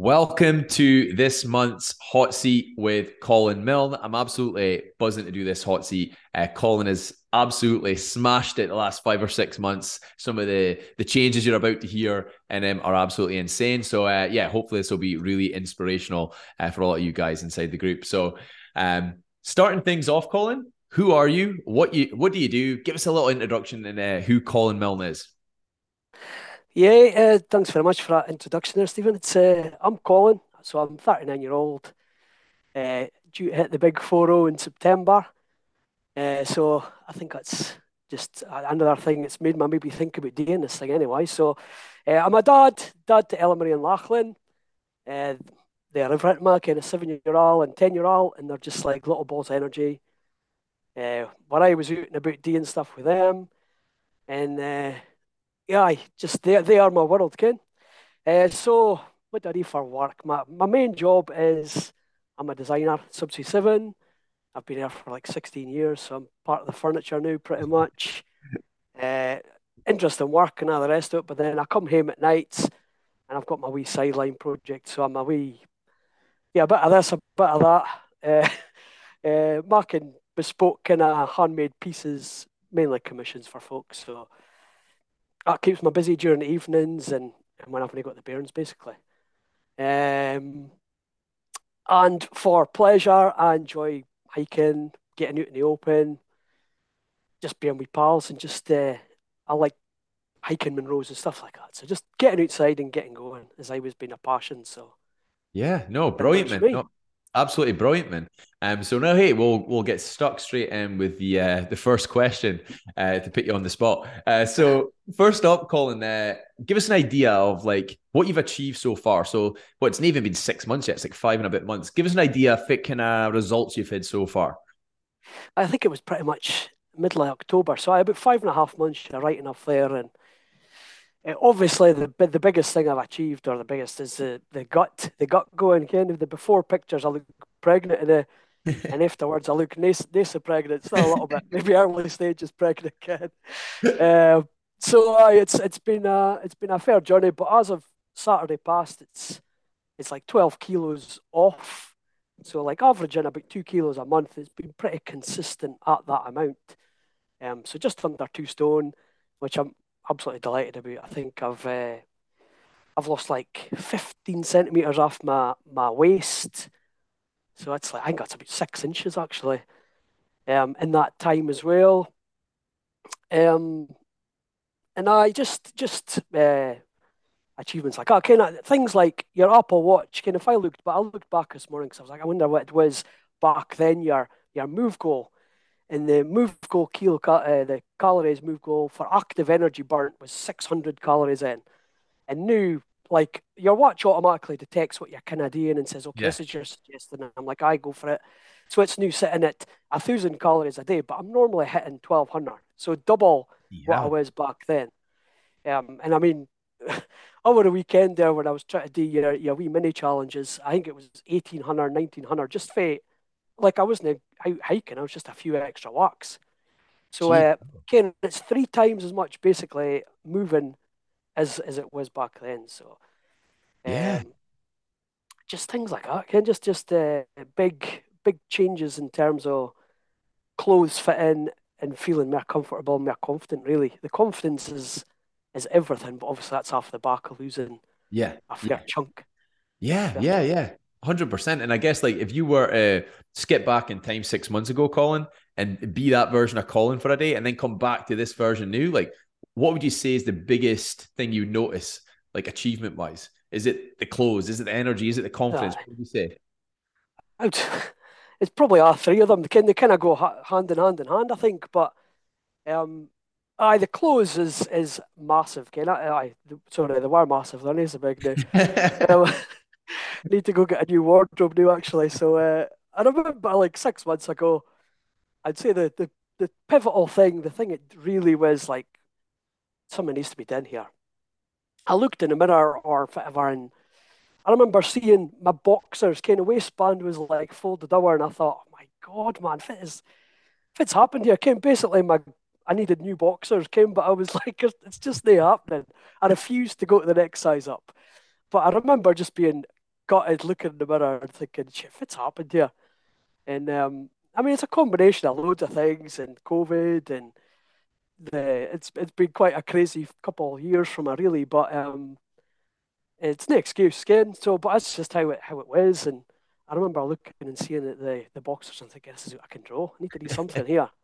Welcome to this month's hot seat with Colin Milne. I'm absolutely buzzing to do this hot seat. Uh, Colin has absolutely smashed it the last five or six months. Some of the the changes you're about to hear and are absolutely insane. So uh, yeah, hopefully this will be really inspirational uh, for a lot of you guys inside the group. So um, starting things off, Colin, who are you? What you what do you do? Give us a little introduction and uh, who Colin Milne is. Yeah, uh, thanks very much for that introduction there, Stephen. It's uh, I'm Colin, so I'm 39 year old, uh, due to hit the big 40 in September. Uh, so I think that's just another thing that's made me maybe think about doing this thing anyway. So uh, I'm a dad, dad to Ella Marie and Lachlan. Uh, they're in front of my kind of seven year old and 10 year old, and they're just like little balls of energy. When I was out and about doing stuff with them, and yeah, just they, they are my world, Ken. Uh, so, what do I do for work? My, my main job is I'm a designer, Subsea 7. I've been here for like 16 years, so I'm part of the furniture now, pretty much. Uh, interesting work and all the rest of it, but then I come home at nights and I've got my wee sideline project, so I'm a wee, yeah, a bit of this, a bit of that. Uh, uh, marking bespoke kind of handmade pieces, mainly commissions for folks. So that keeps me busy during the evenings and, and when I've only got the bairns, basically. Um, and for pleasure, I enjoy hiking, getting out in the open, just being with pals, and just uh, I like hiking Munros and stuff like that. So just getting outside and getting going has always been a passion. So yeah, no, brilliant, man. No, Absolutely brilliant, man. Um, so now, hey, we'll we'll get stuck straight in with the uh, the first question uh, to put you on the spot. Uh, so first up, Colin, uh, give us an idea of like what you've achieved so far. So, well, it's not even been six months yet; it's like five and a bit months. Give us an idea of what kind of results you've had so far. I think it was pretty much middle of October, so I about five and a half months right enough there, and uh, obviously the the biggest thing I've achieved, or the biggest, is the, the gut, the gut going. Kind of the before pictures, I look pregnant, and, uh, and afterwards I look nice, nice pregnant. Still a little bit, maybe early stages pregnant kid. Uh, so uh, it's it's been a it's been a fair journey, but as of Saturday past, it's it's like twelve kilos off. So like averaging about two kilos a month. It's been pretty consistent at that amount. Um, so just under two stone, which I'm absolutely delighted about. I think I've uh, I've lost like 15 centimeters off my my waist, so it's like I think that's about six inches actually. Um, in that time as well. Um, and I just just uh, achievements like okay, now, things like your Apple Watch. Kind of, if I looked, but I looked back this morning because I was like, I wonder what it was back then. Your your move goal and the move goal kilo, uh, the calories move goal for active energy burnt was 600 calories in. And new, like, your watch automatically detects what you're kind of doing and says, okay, yeah. this is your suggestion. And I'm like, I go for it. So it's new sitting at a thousand calories a day, but I'm normally hitting 1200. So double yeah. what I was back then. Um, and I mean, over the weekend there when I was trying to do your, your wee mini challenges, I think it was 1800, 1900, just for like I wasn't out hiking, I was just a few extra walks. So, uh, Ken, it's three times as much basically moving as as it was back then. So, um, yeah, just things like that. Ken, just just uh, big big changes in terms of clothes fitting and feeling more comfortable, more confident. Really, the confidence is is everything. But obviously, that's off the back of losing yeah a fair yeah. chunk. Yeah, yeah, yeah. Hundred percent, and I guess like if you were to skip back in time six months ago, Colin, and be that version of Colin for a day, and then come back to this version new, like what would you say is the biggest thing you notice, like achievement wise? Is it the clothes? Is it the energy? Is it the confidence? Uh, what would you say? Would, it's probably all three of them. They, can, they kind of go hand in hand in hand, I think. But um, aye, the clothes is is massive. Ken. Aye, sorry, they were massive. They're not so big now. need to go get a new wardrobe now, actually. So uh, I remember like six months ago, I'd say the, the, the pivotal thing, the thing it really was like, something needs to be done here. I looked in the mirror or whatever, and I remember seeing my boxers kind of waistband was like folded over, and I thought, oh my god, man, if it's if it's happened here, came basically my I needed new boxers, came, but I was like, it's just not happening. I refused to go to the next size up. But I remember just being gutted looking in the mirror and thinking, shit, what's happened here? And um, I mean, it's a combination of loads of things and COVID and the it's it's been quite a crazy couple of years from a really, but um, it's no excuse again. So, but that's just how it how it was. And I remember looking and seeing the the, the boxers and thinking, this is what I can draw. I need to do something here.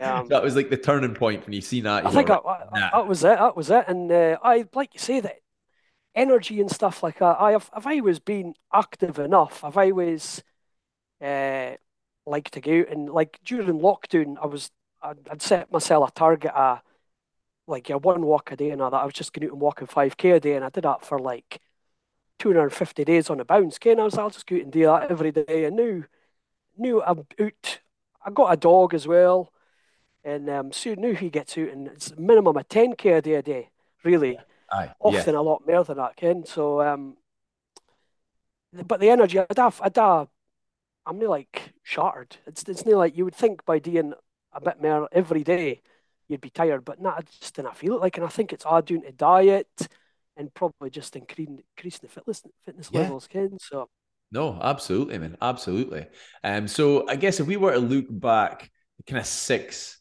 Um, that was like the turning point when you see that. I think that, nah. that was it. That was it. And uh, I like you say that energy and stuff like that. I have, I was being active enough, if I was uh, like to go out and like during lockdown, I was I'd, I'd set myself a target a like yeah one walk a day and all that. I was just going out and walking five k a day, and I did that for like 250 days on a bounce. Okay, and I was I'll just go out and do that every day. And now, now I'm out. I got a dog as well, and um, so now he gets out, and it's minimum of 10k a day a day, really. Aye, Often yeah. a lot more than that, Ken. So, um, but the energy, I'd have, I'd have, I'm not like shattered. It's it's not like you would think by doing a bit more every day, you'd be tired, but not just didn't feel it like. And I think it's all doing to diet and probably just increasing increasing the fitness fitness yeah. levels, Ken. So no, absolutely, man, absolutely. Um, so I guess if we were to look back, kind of six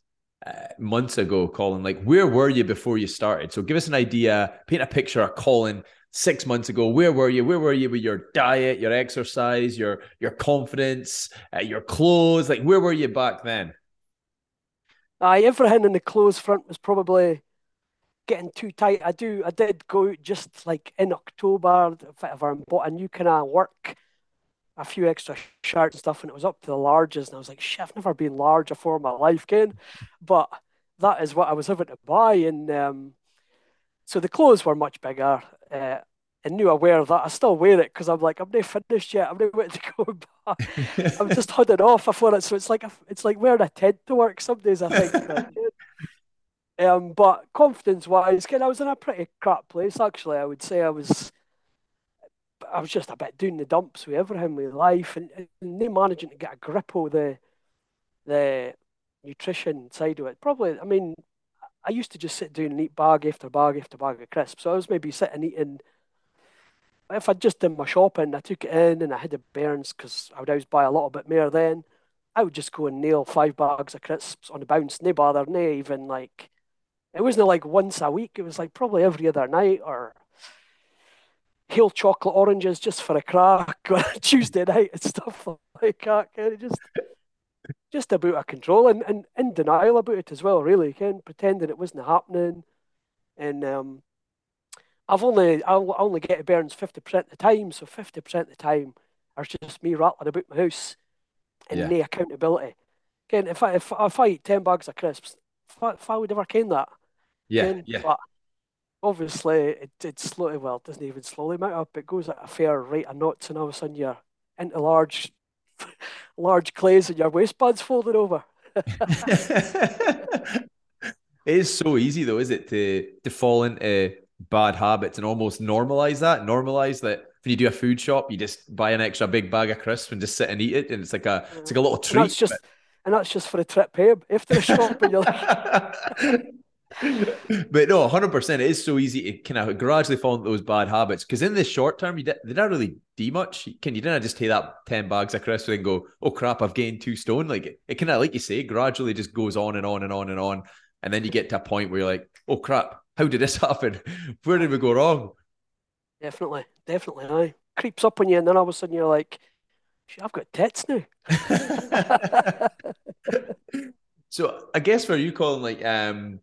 months ago, Colin, like where were you before you started? So give us an idea, paint a picture of Colin six months ago. Where were you? Where were you with your diet, your exercise, your your confidence, uh, your clothes? Like where were you back then? Aye, everything in the clothes front was probably getting too tight. I do, I did go out just like in October, whatever, and bought a new kind of work, a few extra shirts and stuff, and it was up to the larges, and I was like, shit, I've never been large before in my life, Ken, but that is what I was having to buy, and um, so the clothes were much bigger. Uh, and knew aware of that. I still wear it because I'm like, I'm not finished yet. I'm not ready to go back. I'm just holding off before it. So it's like a, it's like wearing a tent to work some days, I think. um, but confidence wise, I was in a pretty crap place actually. I would say I was I was just a bit doing the dumps with everything with life and, and managing to get a grip of the the nutrition side of it. Probably I mean I used to just sit down and eat bag after bag after bag of crisps. So I was maybe sitting eating if I'd just did my shopping, I took it in and I had the bairns because I would always buy a little bit more then. I would just go and nail five bags of crisps on the bounce, no bother, no even like it wasn't like once a week, it was like probably every other night or Hale chocolate oranges just for a crack on Tuesday night and stuff like that. Of just just about a control and, and in denial about it as well, really, Ken, pretending it wasn't happening. And um I've only I only get to Burns fifty percent of the time, so fifty percent of the time are just me rattling about my house and yeah. no accountability. Again, if I if, if I eat ten bags of crisps, if I, if I would ever ken that, yeah, Ken, yeah. But obviously, it, it slowly well, it doesn't even slowly mount up. It goes at a fair rate of knots, and all of a sudden you're into large, large clays, and your waistband's folded over. it is so easy though, is it, to to fall into bad habits and almost normalize that. Normalize that when you do a food shop, you just buy an extra big bag of crisps and just sit and eat it, and it's like a it's like a little treat. And that's just and that's just for a trip home after the shop, and you're like. but no, hundred percent. It is so easy to kind of gradually fall into those bad habits because in the short term, you did, they didn't really do much. Can you didn't just take that ten bags of crisps and go, "Oh crap, I've gained two stone." Like it, it kind of, like you say, gradually just goes on and on and on and on, and then you get to a point where you're like, "Oh crap, how did this happen? Where did we go wrong? Definitely, definitely. I creeps up on you, and then all of a sudden you're like, I've got tits now. so I guess for you, Colin, like um,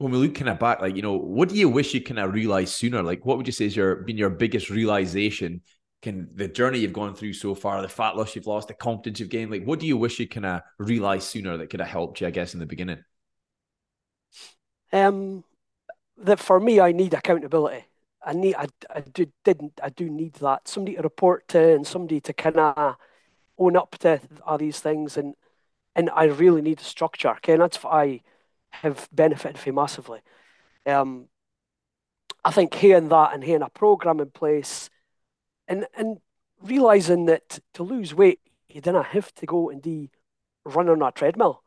when we look kind of back, like you know, what do you wish you kind of realized sooner? Like, what would you say is your been your biggest realization? Can the journey you've gone through so far, the fat loss you've lost, the confidence you've gained, like what do you wish you kind of realized sooner that could have helped you? I guess in the beginning. Um, that for me, I need accountability. I need, I, I do, didn't, I do need that somebody to report to and somebody to kind of own up to all these things, and and I really need a structure. Okay, and that's what I have benefited from massively. Um, I think hearing that and hearing a program in place, and and realizing that to lose weight, you didn't have to go and do run on a treadmill.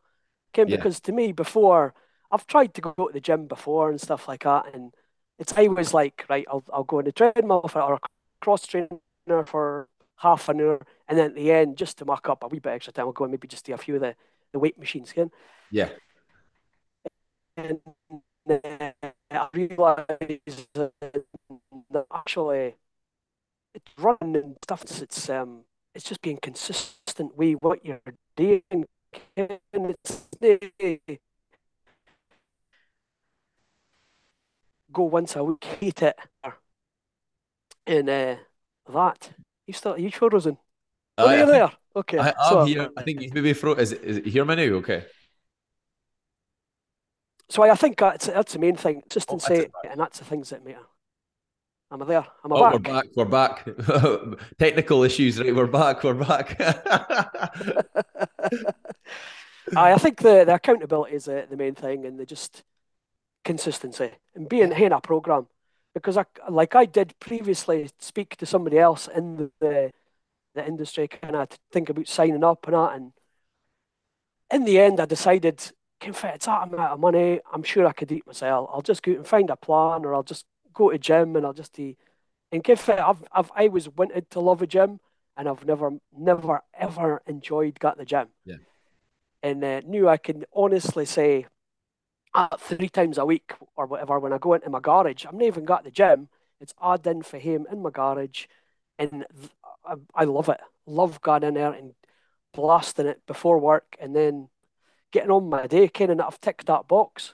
Okay, yeah. because to me before I've tried to go to the gym before and stuff like that, and it's always like, right, I'll I'll go on the treadmill for or a cross trainer for half an hour, and then at the end, just to mark up a wee bit extra time, I'll go and maybe just do a few of the, the weight machines again. Yeah. And I realised that actually it's running and stuff. It's um, it's just being consistent with what you're doing. And it's go once a week, hate it, and uh, that you still you frozen? Oh, uh, you there. Okay, I, am here. I think you maybe fro- is, is it here, Manu? Okay. So I think that's that's the main thing, consistency, oh, and that's the things that matter. Am I there? Am I oh, back? We're back. We're back. Technical issues, right? We're back. We're back. I, I think the, the accountability is the, the main thing, and the just consistency and being in a program. Because I, like I did previously, speak to somebody else in the the, the industry, kind of think about signing up and that, and in the end, I decided, can fit it's that amount of money. I'm sure I could eat myself. I'll just go and find a plan, or I'll just go to gym and I'll just do. And give it, I've, I've I was wanted to love a gym, and I've never, never, ever enjoyed got the gym. Yeah. And uh, knew I can honestly say, uh, three times a week or whatever when I go into my garage, I've not even got the gym. It's odd in for him in my garage, and I, I love it. Love going in there and blasting it before work, and then getting on my day, kind of I've ticked that box.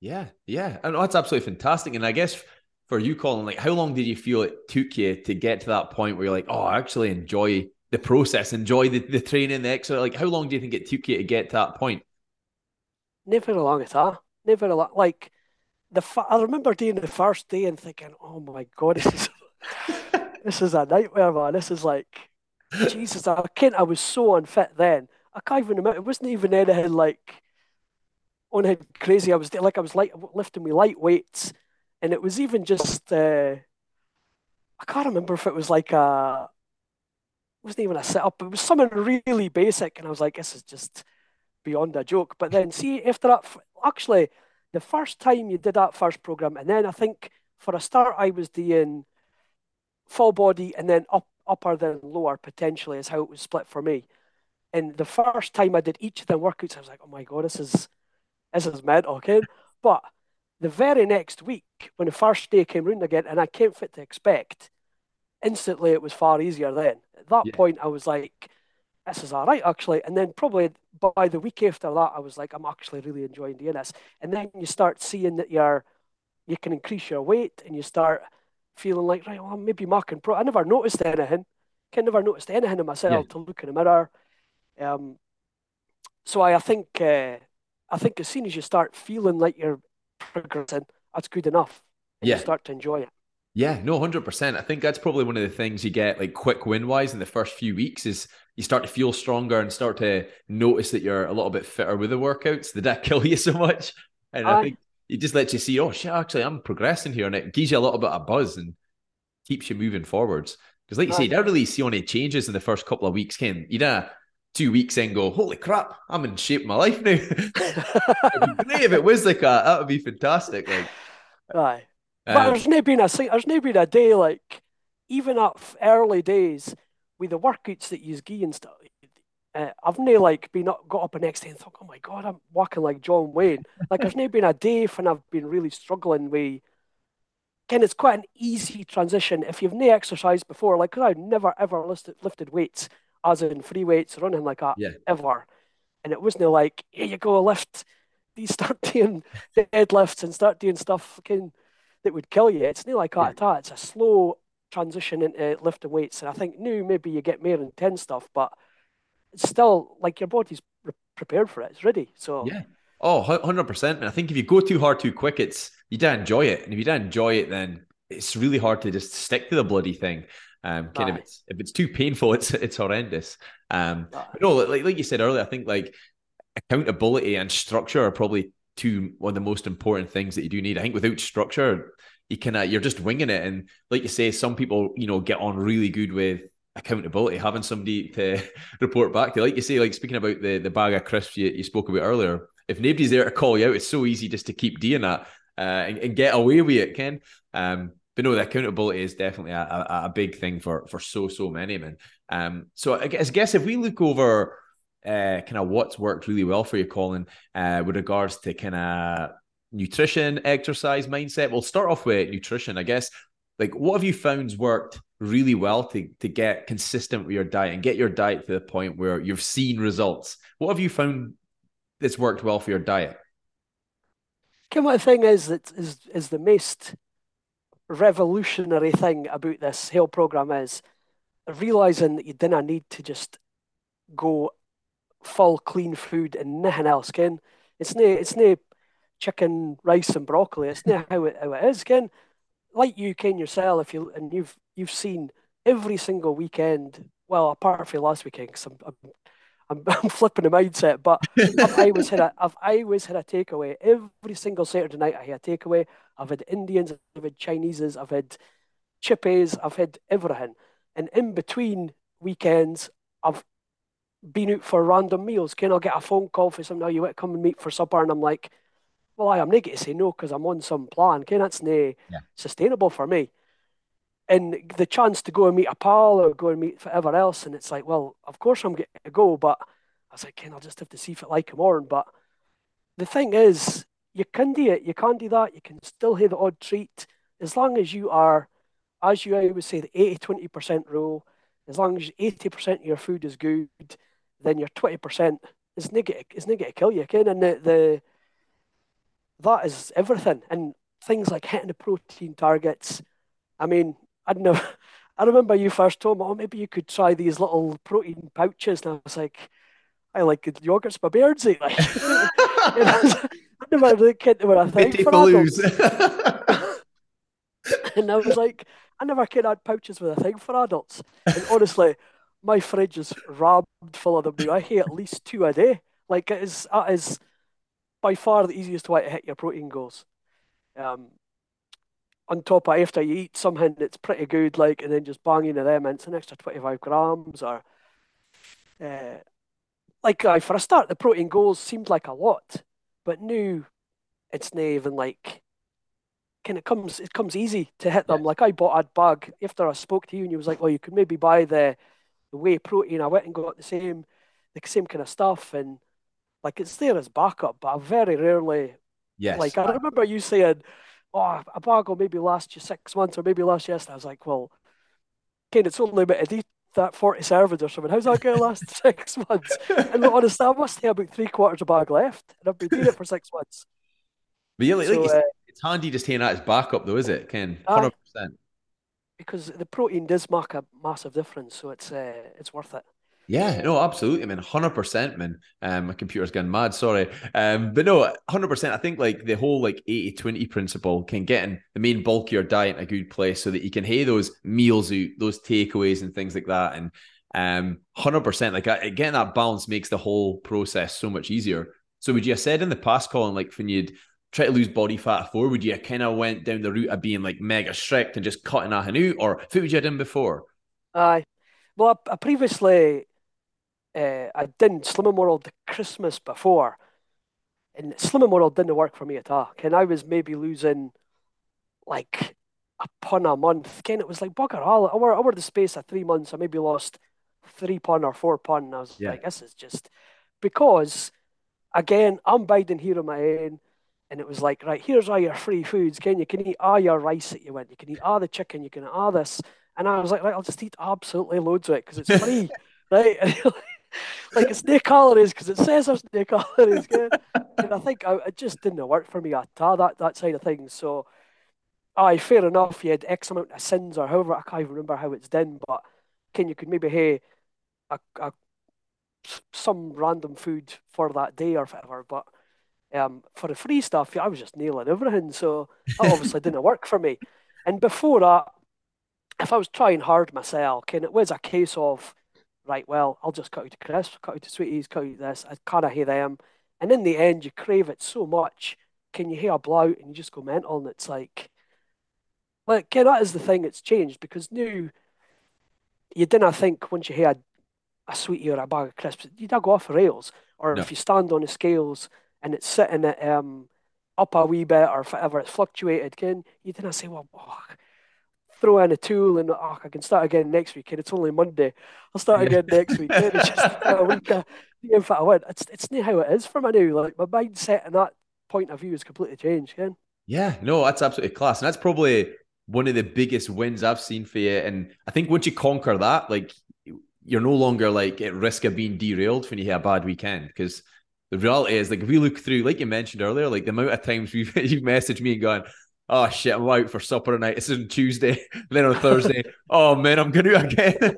Yeah, yeah, and that's absolutely fantastic. And I guess for you, Colin, like how long did you feel it took you to get to that point where you're like, oh, I actually enjoy the process, enjoy the, the training, the extra? Like, how long do you think it took you to get to that point? Never a long at all. Never a lot. Like the I remember doing the first day and thinking, oh my god, this is this is a nightmare, man. This is like Jesus. I can't. I was so unfit then. I can't even remember. It wasn't even anything like on crazy. I was like I was light lifting me light weights and it was even just uh, I can't remember if it was like a it wasn't even a setup. It was something really basic, and I was like, this is just beyond a joke. But then see after that, actually, the first time you did that first program, and then I think for a start I was doing full body and then up upper then lower potentially is how it was split for me. And the first time I did each of the workouts, I was like, oh my god, this is this is mental, okay? But the very next week, when the first day came round again, and I came fit to expect, instantly it was far easier then. At that yeah. point, I was like, this is all right, actually. And then probably by the week after that, I was like, I'm actually really enjoying doing this. And then you start seeing that you're, you can increase your weight and you start feeling like, right, well, maybe marking pro. I never noticed anything. I never noticed anything in myself yeah. to look in the mirror. Um, so I, I think, uh, I think as soon as you start feeling like you're progressing, that's good enough. yeah. You start to enjoy it. Yeah, no, hundred percent. I think that's probably one of the things you get like quick win wise in the first few weeks is you start to feel stronger and start to notice that you're a little bit fitter with the workouts. Did that kill you so much? And I think it just lets you see, oh shit, actually I'm progressing here, and it gives you a little bit of buzz and keeps you moving forwards. Because like you say, you don't really see any changes in the first couple of weeks, Ken. You know, two weeks in go, holy crap, I'm in shape my life now. It'd be great if it was like that. That would be fantastic. Like, aye. Um, but there's never been a there's never been a day like even at early days with the workouts that you gi and stuff. Uh, I've never like been up, got up the next day and thought, oh my god, I'm walking like John Wayne. Like there's never been a day when I've been really struggling with. Again, it's quite an easy transition if you've never exercised before. Like, I've never ever lifted, lifted weights as in free weights or anything like that yeah. ever. And it wasn't like, here you go, lift. These start doing deadlifts and start doing stuff can, that would kill you. It's not like that at all. It's a slow transition into lifting weights. And I think new maybe you get more intense stuff, but it's still like your body's re- prepared for it. It's ready. So yeah. Oh, 100%. And I think if you go too hard too quick, it's you don't enjoy it. And if you don't enjoy it, then it's really hard to just stick to the bloody thing. Um, kind of it's, if it's too painful, it's it's horrendous. Um, but no, like like you said earlier, I think like accountability and structure are probably two one of the most important things that you do need. I think without structure, you can uh, you're just winging it, and like you say, some people you know get on really good with accountability, having somebody to report back to. Like you say, like speaking about the the bag of crisps you, you spoke about earlier. If nobody's there to call you out, it's so easy just to keep doing that uh, and, and, get away with it, Ken. Um, but no, the accountability is definitely a, a, a, big thing for for so so many men. Um, so I guess, I guess if we look over uh, kind of what's worked really well for you, Colin, uh, with regards to kind of nutrition, exercise, mindset. We'll start off with nutrition, I guess. Like, what have you found worked really well to to get consistent with your diet and get your diet to the point where you've seen results? What have you found that's worked well for your diet? Come on, the thing is that is is the most revolutionary thing about this health program is realizing that you didn't need to just go full clean food and nothing else. Ken, it's no it's no chicken, rice, and broccoli. It's not how it how it is. Ken, like you, Ken yourself, if you and you've you've seen every single weekend. Well, apart from last weekend, because I'm, I'm I'm, I'm flipping the mindset, but I've always had a I've always had a takeaway. Every single Saturday night I had a takeaway. I've had Indians, I've had Chinese's, I've had chippies, I've had everything. And in between weekends, I've been out for random meals. Can I get a phone call for some now you want to come and meet for supper? And I'm like, well, I am not going to say no because I'm on some plan. Can that's not yeah. sustainable for me. And the chance to go and meet a pal or go and meet whatever else, and it's like, well, of course I'm going to go, but I was like, Ken, I'll just have to see if it like him on. But the thing is, you can do it. You can't do that. You can still have the odd treat as long as you are, as you always say, the 80 20% rule. As long as 80% of your food is good, then your 20% is negative. Is negative kill you, Ken. And the, the that is everything. And things like hitting the protein targets. I mean, I know. I remember you first told me, oh, maybe you could try these little protein pouches. And I was like, I like yogurts my beards eat. Like, I never really kid what I think for adults. and I was like, I never could add pouches with a thing for adults. And honestly, my fridge is rammed full of them. I hit at least two a day. Like it is, that is by far the easiest way to hit your protein goals. Um, on top of after you eat something that's pretty good, like, and then just bang into them, and it's an extra 25 grams or, uh, like, uh, for a start, the protein goals seemed like a lot, but now it's not even like, kind of comes, it comes easy to hit them. Yeah. Like, I bought a bag after I spoke to you, and you was like, well, you could maybe buy the, the whey protein. I went and got the same, the same kind of stuff, and like, it's there as backup, but I very rarely, yes. like, I remember you saying, oh, a bag will maybe last you six months or maybe last you. I was like, well, Ken, it's only about eat that 40 servings or something. How's that going to last six months? And honestly, I must have about three quarters of a bag left, and I've been doing it for six months. But yeah, like, so, uh, it's handy just taking that as backup, though, is it, Ken? 100%. because the protein does make a massive difference, so it's uh, it's worth it. Yeah, no, absolutely, man. Hundred percent, man. Um, my computer's gone mad. Sorry, um, but no, hundred percent. I think like the whole like 80-20 principle can get in the main bulk of your diet in a good place, so that you can have those meals out, those takeaways, and things like that. And um, hundred percent, like getting that balance makes the whole process so much easier. So, would you have said in the past, Colin, like when you'd try to lose body fat before, would you kind of went down the route of being like mega strict and just cutting that out, or what would you have done before? Aye. Well, I previously uh, I done Slimming World the Christmas before, and Slimming World didn't work for me at all. And I was maybe losing like a pun a month. Ken, it was like bugger all over over the space of three months. I maybe lost three pun or four pun. And I was yeah. like, this is just because again, I'm biding here on my own. And it was like, right, here's all your free foods. Ken, you can eat all your rice that you want. You can eat all the chicken. You can eat all this. And I was like, right, I'll just eat absolutely loads of it because it's free, right? like it's no calories because it says there's no calories. and I think I, it just didn't work for me at all, that, that side of things. So, aye, fair enough. You had X amount of sins or however, I can't even remember how it's done, but can you could maybe have a, a, some random food for that day or whatever. But um, for the free stuff, I was just nailing everything. So that obviously didn't work for me. And before that, if I was trying hard myself, can it was a case of right, well, I'll just cut you to crisps, cut you to sweeties, cut out this. I kind of hear them. And in the end, you crave it so much. Can you hear a blowout and you just go mental? And it's like, like, yeah, that is the thing that's changed because now you didn't think once you had a sweetie or a bag of crisps, you don't go off the rails. Or no. if you stand on the scales and it's sitting at um, up a wee bit or whatever, it's fluctuated, again, you didn't say, well, oh, throw in a tool and oh, I can start again next week, and it's only Monday. I'll start again next week. And it's just a week of if I win. It's it's not how it is for me now. Like my mindset and that point of view is completely changed. Ken. Yeah, no, that's absolutely class, and that's probably one of the biggest wins I've seen for you. And I think once you conquer that, like you're no longer like at risk of being derailed when you have a bad weekend because the reality is like if we look through, like you mentioned earlier, like the amount of times you've you've messaged me and gone, oh shit, I'm out for supper tonight. Is on Tuesday. then on Thursday, oh man, I'm gonna again.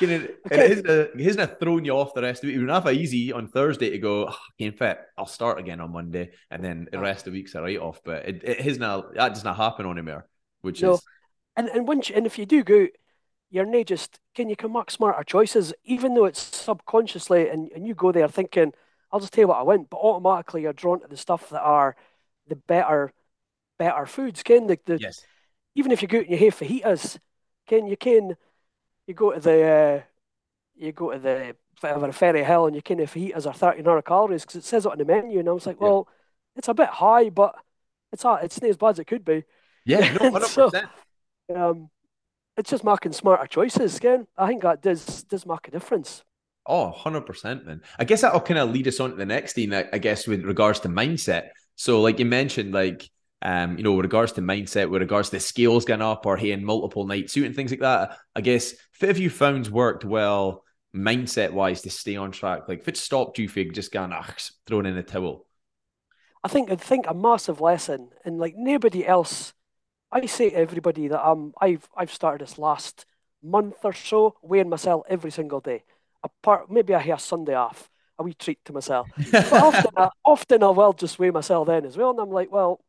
again. it, it isn't, a, it isn't a throwing you off the rest of the week. You're have easy on Thursday to go, oh, in fact, I'll start again on Monday, and then the rest of the week's a write off. But it, it isn't a, that does not happen there, which no. is and and once you, and if you do go you're not just can you can make smarter choices, even though it's subconsciously and, and you go there thinking, I'll just tell you what I want, but automatically you're drawn to the stuff that are the better better foods. Can the, the yes. even if you go out and you have fajitas, can you can you go to the uh, you go to the whatever Ferry Hill and you can have fajitas are thirty nine calories because it says it on the menu and I was like, well, yeah. it's a bit high, but it's not it's not as bad as it could be. Yeah, no, hundred so, percent. Um, it's just making smarter choices again. I think that does does make a difference. Oh, 100%, man. I guess that'll kind of lead us on to the next thing, I guess, with regards to mindset. So, like you mentioned, like, um, you know, with regards to mindset, with regards to scales going up or hey, in multiple nights suit and things like that, I guess, if you found worked well mindset wise to stay on track? Like, if it stopped you from just going, ah, throwing in the towel? I think, I think a massive lesson, and like nobody else I say to everybody that um, I've I've started this last month or so weighing myself every single day. Apart, maybe I a Sunday off, a wee treat to myself. But often, I, often I will just weigh myself then as well, and I'm like, well,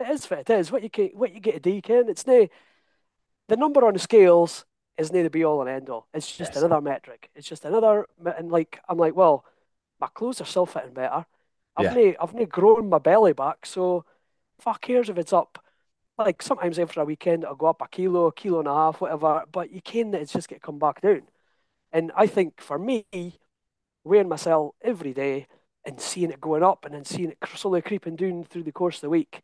it is what it is. What you get, what you get a D, Ken. It's no the number on the scales is not the be all and end all. It's just yes. another metric. It's just another, and like I'm like, well, my clothes are still fitting better. I've yeah. I've not grown my belly back, so fuck cares if it's up like sometimes after a weekend it'll go up a kilo, a kilo and a half, whatever. But you can that it's just get come back down. And I think for me, weighing myself every day and seeing it going up and then seeing it slowly creeping down through the course of the week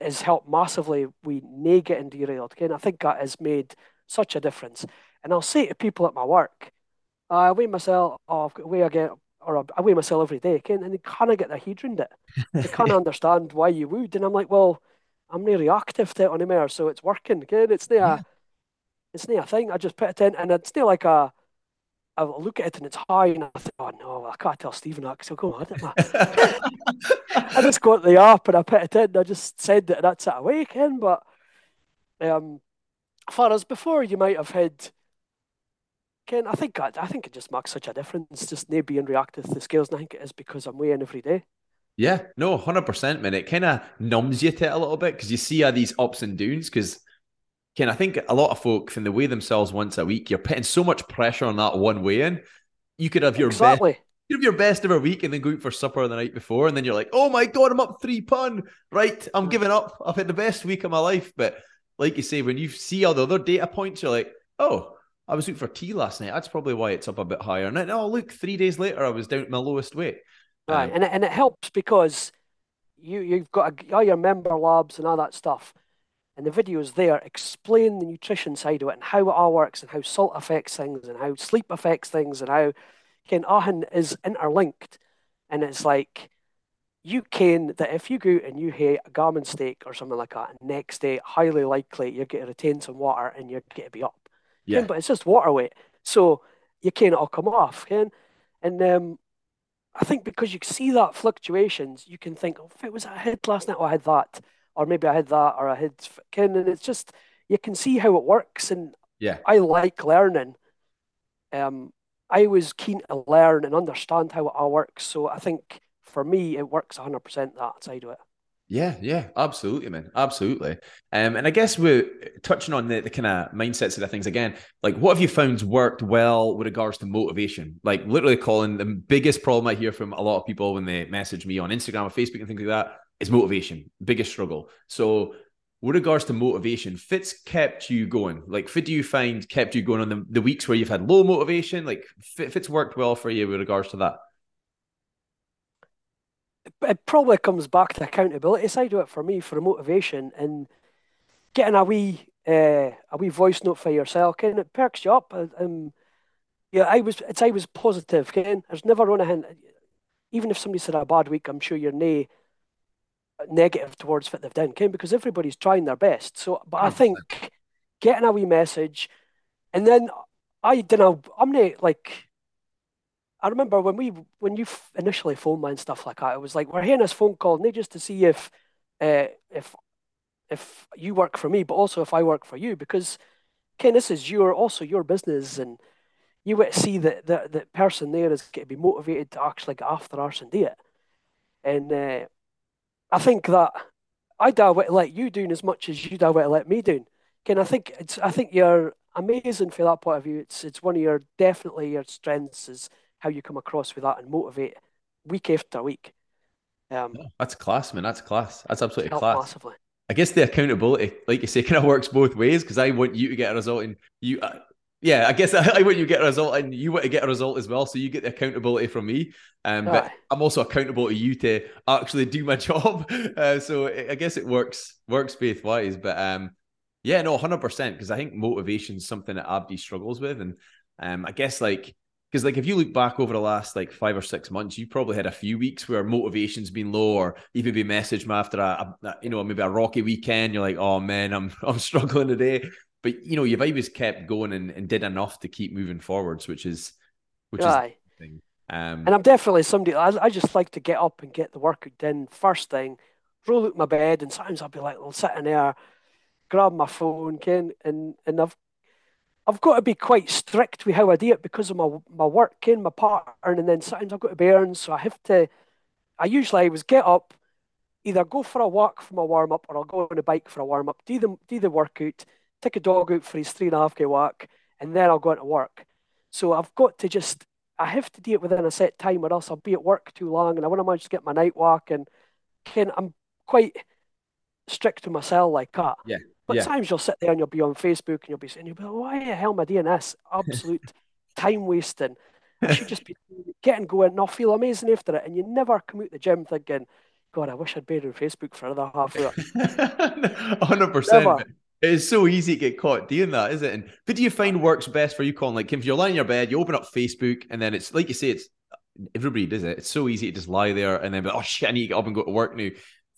has helped massively. We may get in derailed. Again, I think that has made such a difference. And I'll say to people at my work, I weigh myself, oh, I've got weigh again, or I weigh myself every day, again, and they kind of get their head around it. They can't understand why you would. And I'm like, well, I'm not reactive to it on the mare, so it's working. Okay, it's not yeah. a, it's not a thing. I just put it in, and it's not like a. I look at it and it's high, and I think, oh no, I can't tell Stephen that because he'll go mad I just got the app and I put it in. And I just said that that's it away, Ken. But um, far as before, you might have had. Ken, I think I, I think it just makes such a difference, just not being reactive to the scales, and I think it is because I'm weighing every day. Yeah, no, hundred percent, man. It kind of numbs you to it a little bit because you see all these ups and downs. Because, Ken, I think a lot of folk, when they weigh themselves once a week, you're putting so much pressure on that one weigh in. You could have your exactly. best, you have your best of a week, and then go out for supper the night before, and then you're like, "Oh my god, I'm up three pun. Right, I'm giving up. I've had the best week of my life." But like you say, when you see all the other data points, you're like, "Oh, I was out for tea last night. That's probably why it's up a bit higher." And then, oh, look, three days later, I was down at my lowest weight. Right, um, and it, and it helps because you you've got a, all your member labs and all that stuff, and the videos there explain the nutrition side of it and how it all works and how salt affects things and how sleep affects things and how Ken Ahan is interlinked, and it's like you can that if you go and you hit a gammon steak or something like that, next day highly likely you're going to retain some water and you're going to be up. Yeah. Ken, but it's just water weight, so you can't all come off. Ken, and um, I think because you see that fluctuations, you can think, oh, if it was I had last night, oh, I had that, or maybe I had that, or I had Ken, and it's just you can see how it works. And yeah, I like learning. Um, I was keen to learn and understand how it all works. So I think for me, it works 100% that side of it. Yeah, yeah, absolutely, man, absolutely. Um, and I guess we're touching on the, the kind of mindset mindsets of things again. Like, what have you found worked well with regards to motivation? Like, literally, Colin, the biggest problem I hear from a lot of people when they message me on Instagram or Facebook and things like that is motivation. Biggest struggle. So, with regards to motivation, fits kept you going. Like, Fit, do you find kept you going on the, the weeks where you've had low motivation? Like, Fit's worked well for you with regards to that it probably comes back to accountability side of it for me for motivation and getting a wee uh, a wee voice note for yourself, Ken, it perks you up. Um, yeah, I was it's I was positive, Ken. There's never on a hint. Even if somebody said a bad week, I'm sure you're nay negative towards what they've done, Ken, because everybody's trying their best. So, but I think getting a wee message, and then I don't know. I'm not like. I remember when we when you initially phoned me and stuff like that. It was like we're hearing this phone call, not just to see if uh, if if you work for me, but also if I work for you, because Ken, this is your also your business, and you would see that that that person there is going to be motivated to actually get after us and do it. And uh, I think that I don't let you doing as much as you don't let me doing. Ken, I think it's I think you're amazing for that point of view. It's it's one of your definitely your strengths is how you come across with that and motivate week after week. Um, that's class, man. That's class. That's absolutely class. Massively. I guess the accountability, like you say, kind of works both ways because I want you to get a result and you, uh, yeah, I guess I, I, want you to get a result and you want to get a result as well. So you get the accountability from me. Um, but I'm also accountable to you to actually do my job. Uh, so I guess it works, works both ways. But um, yeah, no, 100%. Because I think motivation is something that Abdi struggles with. And um, I guess like, because like if you look back over the last like five or six months, you probably had a few weeks where motivation's been low, or even be messaged me after a, a, you know maybe a rocky weekend. You're like, oh man, I'm I'm struggling today. But you know you've always kept going and, and did enough to keep moving forwards, which is which Aye. is um, and I'm definitely somebody I, I just like to get up and get the workout done first thing, roll out my bed, and sometimes I'll be like, I'll sit in there, grab my phone, Ken, and and I've I've got to be quite strict with how I do it because of my my work and my pattern, and then sometimes I've got to be burn, so I have to. I usually I was get up, either go for a walk for my warm up, or I'll go on a bike for a warm up, do the do the workout, take a dog out for his three and a half k walk, and then I'll go into work. So I've got to just I have to do it within a set time, or else I'll be at work too long, and I want to manage to get my night walk. And can I'm quite strict to myself like that. Yeah. But yeah. times you'll sit there and you'll be on Facebook and you'll be saying, you'll be like, why the hell am I doing this? Absolute time wasting. I should just be getting going and I'll feel amazing after it. And you never come out the gym thinking, God, I wish I'd been on Facebook for another half hour. 100%. It's so easy to get caught doing that, is it? And who do you find works best for you, Colin? Like, if you're lying in your bed, you open up Facebook, and then it's like you say, it's everybody does it. It's so easy to just lie there and then be, oh shit, I need to get up and go to work now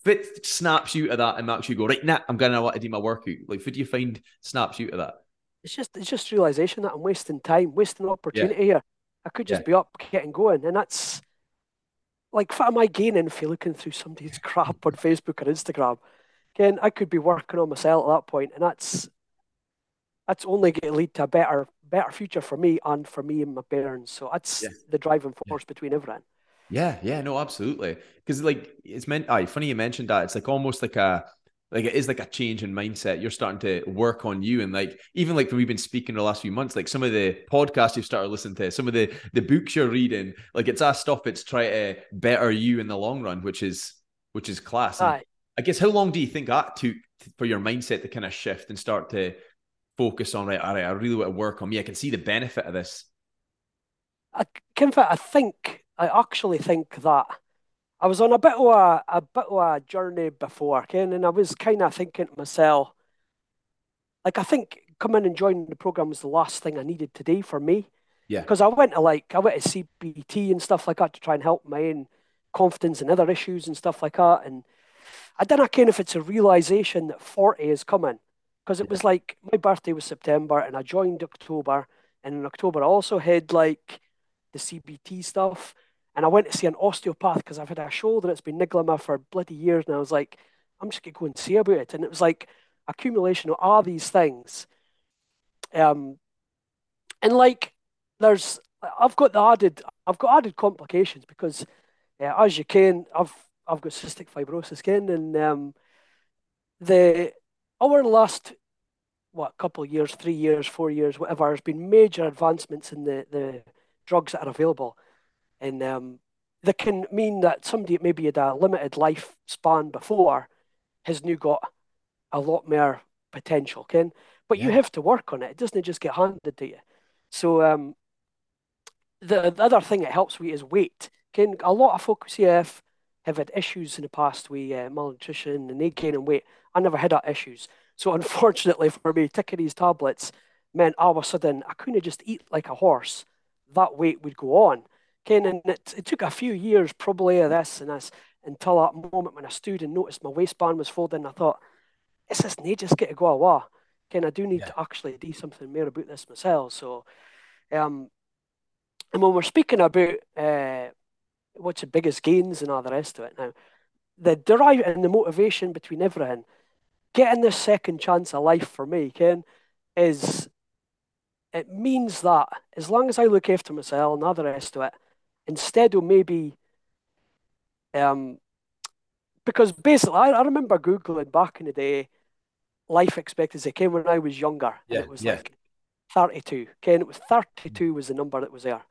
it snaps you to that and makes you go right now, I'm gonna want to do my workout. Like, what do you find snaps you to that? It's just it's just realization that I'm wasting time, wasting opportunity yeah. here. I could just yeah. be up, getting going, and that's like what am I gaining if you're looking through somebody's crap on Facebook or Instagram? Again, I could be working on myself at that point, and that's that's only going to lead to a better better future for me and for me and my parents. So that's yeah. the driving force between everyone. Yeah, yeah, no, absolutely. Because like it's meant. Aye, funny you mentioned that. It's like almost like a like it is like a change in mindset. You're starting to work on you, and like even like we've been speaking the last few months, like some of the podcasts you've started listening to, some of the the books you're reading, like it's our stuff. It's try to better you in the long run, which is which is class. Aye. I guess how long do you think that took for your mindset to kind of shift and start to focus on right? All right, I really want to work on me. I can see the benefit of this. I, can. I think I actually think that I was on a bit of a, a bit of a journey before, Ken, and I was kind of thinking to myself, like I think coming and joining the program was the last thing I needed to do for me. Yeah. Because I went to like I went to CBT and stuff like that to try and help my own confidence and other issues and stuff like that. And I don't know if it's a realization that 40 is coming. Because it was like my birthday was September and I joined October. And in October I also had like the CBT stuff. And I went to see an osteopath because I've had a shoulder that's been niggling me for bloody years. And I was like, I'm just going to go and see about it. And it was like accumulation of all these things. Um, and like, there's, I've got the added, I've got added complications because, uh, as you can, I've, I've got cystic fibrosis, Ken, and um, the over the last what couple of years, three years, four years, whatever, there's been major advancements in the the drugs that are available and um, that can mean that somebody maybe had a limited lifespan before has now got a lot more potential, Ken. But yeah. you have to work on it. It doesn't just get handed to you. So um, the, the other thing it helps with is weight. Ken, a lot of folk CF have had issues in the past with uh, malnutrition and they gaining weight. I never had that issues. So unfortunately for me, taking these tablets meant all of a sudden I couldn't just eat like a horse. That weight would go on. Ken, and it, it took a few years probably of this and this until that moment when I stood and noticed my waistband was folding. I thought, is this need just get to go away? Ken, I do need yeah. to actually do something more about this myself. So, um, and when we're speaking about uh, what's the biggest gains and all the rest of it now, the drive and the motivation between everything, getting this second chance of life for me, Ken, is it means that as long as I look after myself and all the rest of it, instead of maybe um because basically I, I remember Googling back in the day life expectancy came when I was younger. Yeah, it was yeah. like 32. Ken, it was 32 was the number that was there.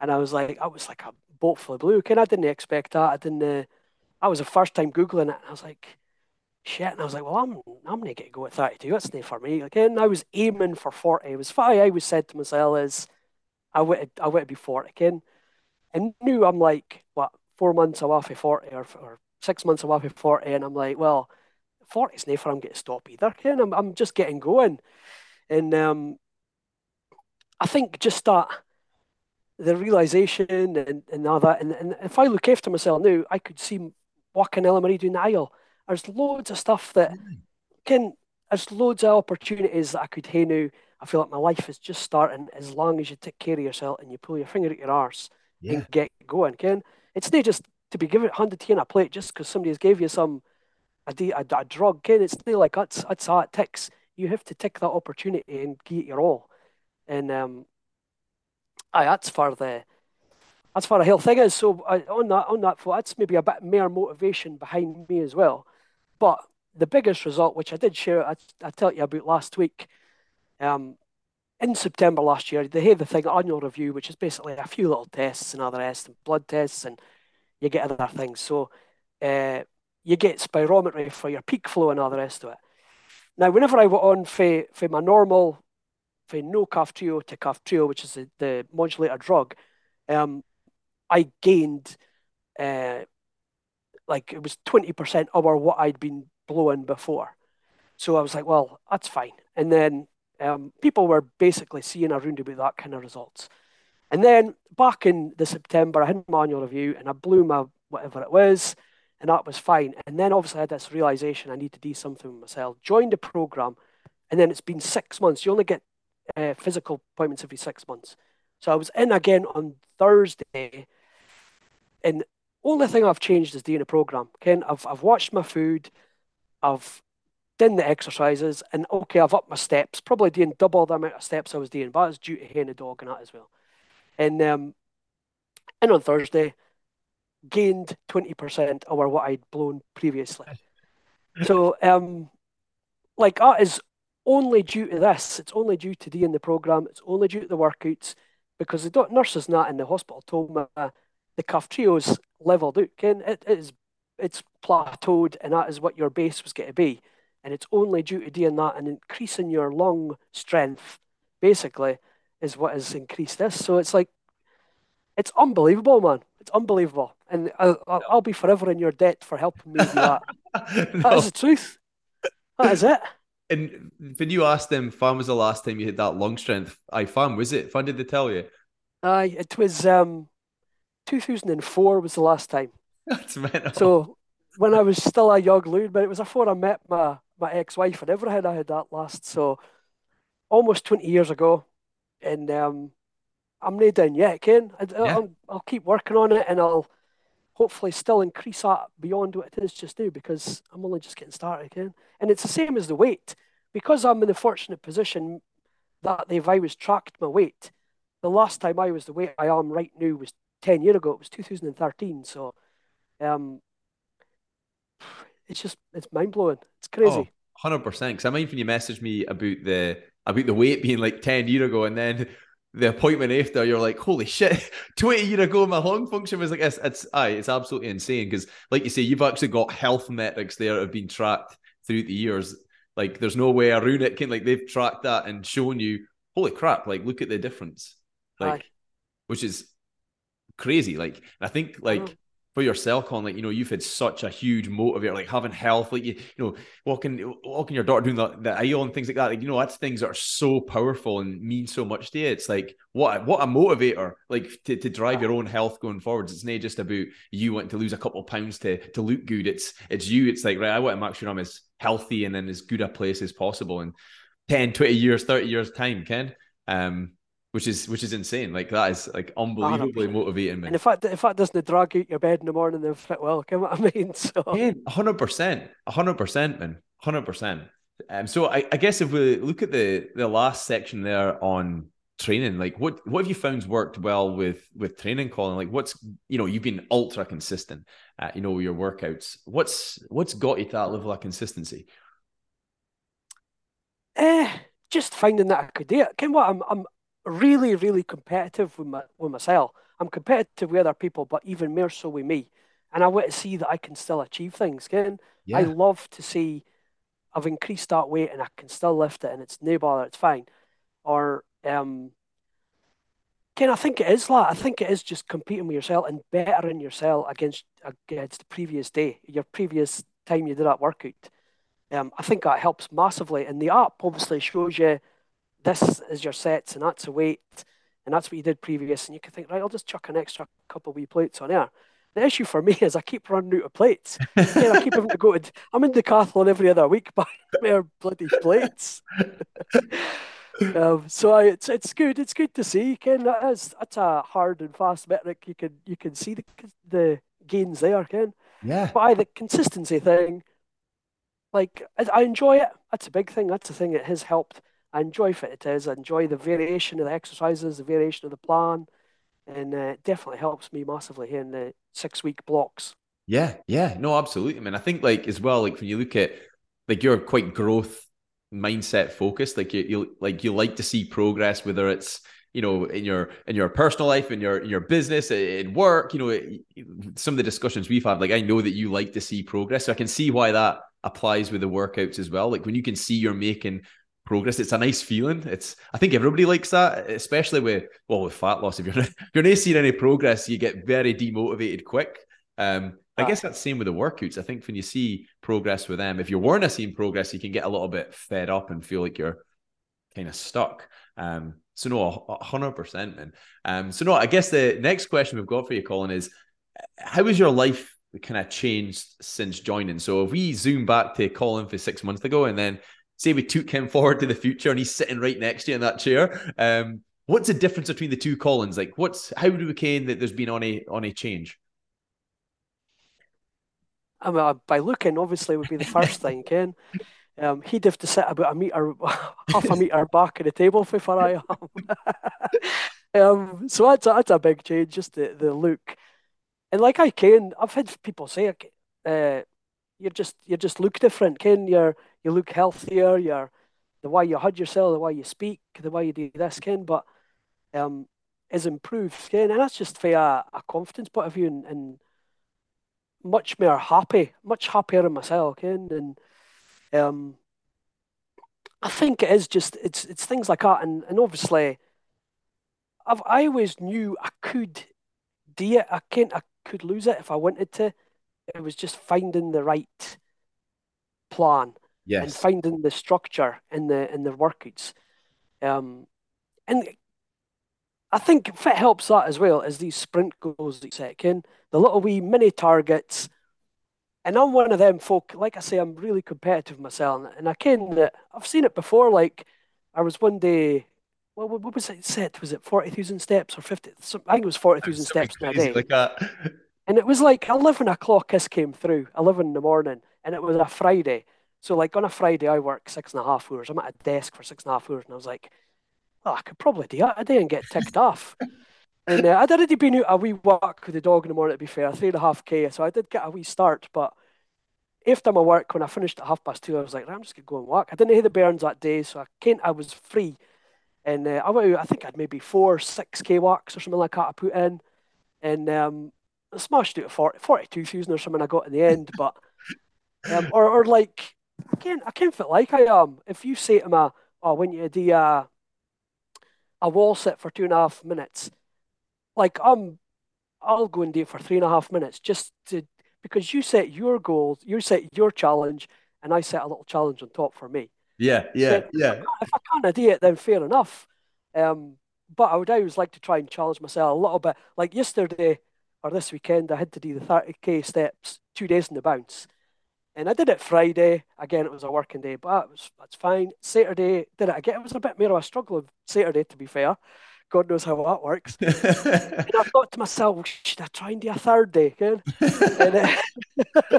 And I was like, I was like a boat full of blue. Ken, I didn't expect that. I didn't uh, I was the first time Googling it. I was like, shit. And I was like, well, I'm, I'm going to get to go at 32. That's not for me. Again, I was aiming for 40. It was funny. I always said to myself is, I want to, I want to be 40 again. And knew I'm like, what, four months away from 40 or, or six months away from 40. And I'm like, well, 40 is never I'm getting to stop either. Again, I'm, I'm just getting going. And um, I think just that, the realization and, and all that. And, and if I look after myself now, I could see walking Ella Marie doing the aisle. There's loads of stuff that can. There's loads of opportunities that I could hey now. I feel like my life is just starting as long as you take care of yourself and you pull your finger at your arse yeah. and get going. Ken, it's not just to be given handed to you in a plate just because somebody has gave you some a, a, a drug. Ken, it's not like that's that's how it ticks. You have to take that opportunity and give it your all. And um, aye, that's for the that's for a whole thing is. So uh, on that on that foot, that's maybe a bit more motivation behind me as well. But the biggest result, which I did share, I, I tell you about last week, um, in September last year, they had the thing annual review, which is basically a few little tests and other tests and blood tests, and you get other things. So uh, you get spirometry for your peak flow and all the rest of it. Now, whenever I went on for, for my normal, for no Kaftrio to Kaftrio, which is the, the modulator drug, um, I gained uh, like it was 20% over what I'd been blowing before. So I was like, well, that's fine. And then um, people were basically seeing around about that kind of results. And then back in the September, I had my annual review and I blew my whatever it was, and that was fine. And then obviously I had this realization I need to do something with myself. Joined the program, and then it's been six months. You only get uh, physical appointments every six months. So I was in again on Thursday, and only thing I've changed is doing a program. Ken, I've I've watched my food, I've done the exercises, and okay, I've upped my steps. Probably doing double the amount of steps I was doing, but it's due to hen a dog and that as well. And um, and on Thursday, gained twenty percent over what I'd blown previously. so um, like that is only due to this. It's only due to doing the program. It's only due to the workouts because the nurses not in the hospital told me uh, the Kaftrio's leveled out. Ken, it, it is it's plateaued, and that is what your base was going to be. And it's only due to doing that and increasing your lung strength, basically, is what has increased this. So it's like, it's unbelievable, man. It's unbelievable. And I'll, I'll be forever in your debt for helping me do that. no. That is the truth. That is it. And when you asked them, "Fan was the last time you had that long strength?" I fan was it? Fan did they tell you? Aye, it was. Um, 2004 was the last time. That's mental. So when I was still a young loon, but it was before I met my, my ex-wife and everything, I had that last. So almost 20 years ago. And um, I'm not done yet, Ken. I, yeah. I'll, I'll keep working on it and I'll hopefully still increase that beyond what it is just now because I'm only just getting started, again. And it's the same as the weight. Because I'm in the fortunate position that they've always tracked my weight, the last time I was the weight I am right now was 10 years ago. It was 2013. So um, it's just, it's mind blowing. It's crazy. Oh, 100%. Because I mind when you messaged me about the, about the weight being like 10 years ago and then the appointment after you're like holy shit 20 years ago my lung function was like this it's aye, it's absolutely insane because like you say you've actually got health metrics there that have been tracked through the years like there's no way around it can like they've tracked that and shown you holy crap like look at the difference like aye. which is crazy. Like I think like mm. For yourself, Colin, like you know, you've had such a huge motivator, like having health, like you, you know, walking walking your daughter doing the, the aisle and things like that. Like, you know, that's things that are so powerful and mean so much to you. It's like what what a motivator, like to, to drive your own health going forwards. It's not just about you wanting to lose a couple of pounds to to look good. It's it's you. It's like, right, I want to make sure I'm as healthy and in as good a place as possible. And 10, 20 years, 30 years time, Ken. Um, which is which is insane. Like that is like unbelievably 100%. motivating. Man. And if that if that doesn't drag you out your bed in the morning, then fit well. You what I mean? So hundred percent, hundred percent, man, hundred percent. Um, so I, I guess if we look at the the last section there on training, like what what have you found worked well with with training, Colin? Like what's you know you've been ultra consistent at you know your workouts. What's what's got you to that level of consistency? Eh, just finding that I could do it. Ken, what I'm I'm really, really competitive with my with myself. I'm competitive with other people, but even more so with me. And I want to see that I can still achieve things. Again, yeah. I love to see I've increased that weight and I can still lift it and it's no bother, it's fine. Or um Ken, I think it is that. I think it is just competing with yourself and bettering yourself against against the previous day, your previous time you did that workout. Um, I think that helps massively. And the app obviously shows you this is your sets and that's a weight and that's what you did previous. And you can think, right, I'll just chuck an extra couple of wee plates on there. The issue for me is I keep running out of plates. yeah, I keep having to go to, I'm in Decathlon every other week buying more bloody plates. um, so I, it's it's good. It's good to see. Ken, that is that's a hard and fast metric. You can you can see the the gains there, Ken. Yeah. I the consistency thing, like I, I enjoy it. That's a big thing. That's the thing that has helped I enjoy fit it is. I enjoy the variation of the exercises, the variation of the plan, and uh, it definitely helps me massively here in the six week blocks. Yeah, yeah, no, absolutely. I mean, I think like as well, like when you look at like you're quite growth mindset focused, like you you like you like to see progress, whether it's you know in your in your personal life in your in your business in work you know some of the discussions we've had like i know that you like to see progress so i can see why that applies with the workouts as well like when you can see you're making progress. It's a nice feeling. It's I think everybody likes that, especially with well with fat loss. If you're if you're not seeing any progress, you get very demotivated quick. Um, I guess that's same with the workouts. I think when you see progress with them, if you weren't seeing progress, you can get a little bit fed up and feel like you're kind of stuck. Um, so no, hundred percent, man. Um, so no, I guess the next question we've got for you, Colin, is how has your life kind of changed since joining? So if we zoom back to Colin for six months ago, and then say we took him forward to the future and he's sitting right next to you in that chair. Um, what's the difference between the two Collins? Like, what's how do we ken that there's been on a on a change? I mean, by looking, obviously, would be the first thing, Ken. Um, he'd have to sit about a meter, half a meter back of the table before I am. um, so that's a, that's a big change, just the, the look. And like I can, I've had people say, uh, you're just you just look different, Ken. You're you look healthier. You're the way you hug yourself, the way you speak, the way you do this, Ken. But um, is improved, Ken, and that's just for a, a confidence point of view, and, and, much more happy, much happier in myself, Ken. And um, I think it is just it's it's things like that, and and obviously, I've I always knew I could do it. I can't. I could lose it if I wanted to. It was just finding the right plan yes. and finding the structure in the in the workouts. Um, and I think fit helps that as well as these sprint goals that you set in the little wee mini targets. And I'm one of them folk. Like I say, I'm really competitive myself, and I can that I've seen it before. Like I was one day. Well, what was it set? Was it forty thousand steps or fifty? I think it was forty thousand steps in a day. Like. And it was like 11 o'clock this came through, 11 in the morning, and it was a Friday. So, like on a Friday, I work six and a half hours. I'm at a desk for six and a half hours, and I was like, well, I could probably do that day and get ticked off. And uh, I'd already been out a wee walk with the dog in the morning, to be fair, three and a half K. So I did get a wee start. But after my work, when I finished at half past two, I was like, I'm just going to go and walk. I didn't have the burns that day, so I can't, I was free. And uh, I went out, I think I'd maybe four, 6K walks or something like that I put in. And um, I smashed out 40, 42,000 or something I got in the end. But, um, or, or like, I can't, I can't feel like I am. If you say to me, oh, when you do a, a wall sit for two and a half minutes, like I'm I'll go and do it for three and a half minutes just to because you set your goals, you set your challenge, and I set a little challenge on top for me. Yeah, yeah, yeah. If I can't do it, then fair enough. Um, but I would always like to try and challenge myself a little bit. Like yesterday or this weekend, I had to do the 30k steps two days in the bounce. And I did it Friday. Again, it was a working day, but it was, that's fine. Saturday, did it again. It was a bit more of a struggle of Saturday, to be fair. God knows how that works. and I thought to myself, should I try and do a third day again? and, uh,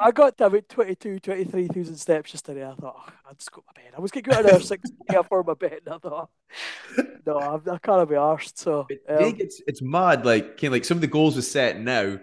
I got to about 22, 23,000 steps yesterday. I thought, oh, I'd just go to bed. I was going to go another six before my bed. And I thought, no, I, I can't be arsed. So um, it's, it's mad. Like, kind of like some of the goals were set now.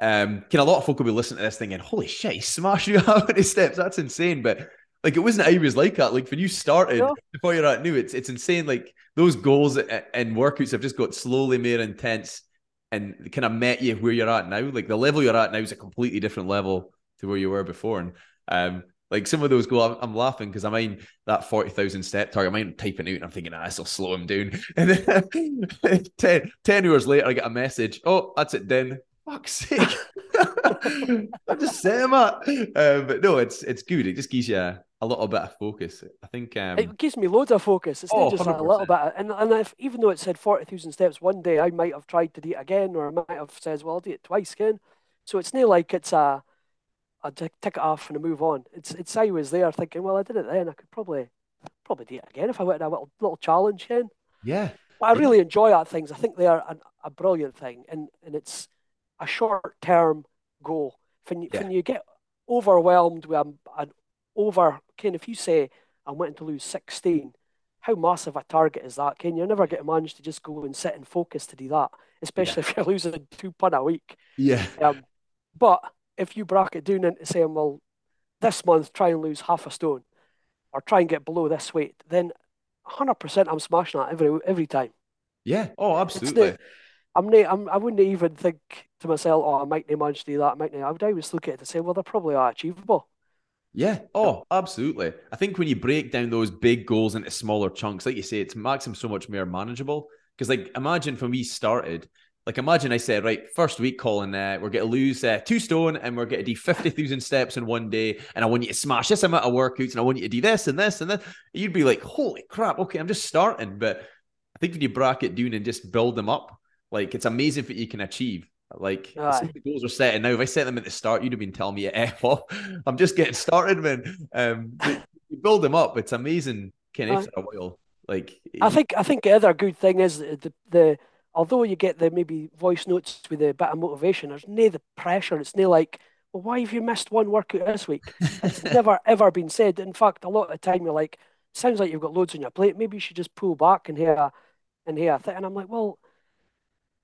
Um, can a lot of folk will be listening to this thing and "Holy shit, he smashed you how many steps? That's insane!" But like, it wasn't always like that. Like when you started yeah. before you're at new, it's it's insane. Like those goals and workouts have just got slowly more intense and kind of met you where you're at now. Like the level you're at now is a completely different level to where you were before. And um, like some of those goals, I'm, I'm laughing because I mean that 40,000 step target, I mind typing out and I'm thinking, ah, this will slow him down. And then 10, 10 hours later, I get a message, oh, that's it done fuck's sake. I'm just saying that. Um, but no, it's it's good. It just gives you a, a little bit of focus. I think um, it gives me loads of focus. It's oh, not just 100%. a little bit. Of, and and if, even though it said forty thousand steps one day, I might have tried to do it again, or I might have said, "Well, I'll do it twice again." So it's not like it's a a tick it off and a move on. It's it's I was there thinking, well, I did it then. I could probably probably do it again if I went a little little challenge again. Yeah. But I really enjoy that things. I think they are an, a brilliant thing, and and it's a short term goal. When you, yeah. when you get overwhelmed with an over, Ken, if you say, I'm wanting to lose 16, how massive a target is that? Can You're never get a manage to just go and sit and focus to do that, especially yeah. if you're losing two pun a week. Yeah. Um, but if you bracket down into saying, well, this month try and lose half a stone or try and get below this weight, then 100% I'm smashing that every every time. Yeah. Oh, absolutely. I'm not, I'm, I wouldn't even think to myself, oh, I might not manage to do that. I might not. I would always look at it and say, well, they're probably are achievable. Yeah. Oh, absolutely. I think when you break down those big goals into smaller chunks, like you say, it makes them so much more manageable. Because, like, imagine when we started, like, imagine I said, right, first week, Colin, uh, we're going to lose uh, two stone and we're going to do 50,000 steps in one day. And I want you to smash this amount of workouts and I want you to do this and this and this. You'd be like, holy crap, okay, I'm just starting. But I think when you bracket down and just build them up, like it's amazing what you can achieve. Like the goals are set, and now if I set them at the start, you'd have been telling me to f off. I'm just getting started, man. Um, you build them up. It's amazing, kind of after a while. Like I think, I think the other good thing is the the although you get the maybe voice notes with a bit of motivation, there's no the pressure. It's no like, well, why have you missed one workout this week? It's never ever been said. In fact, a lot of the time you're like, sounds like you've got loads on your plate. Maybe you should just pull back and hear and hear. And I'm like, well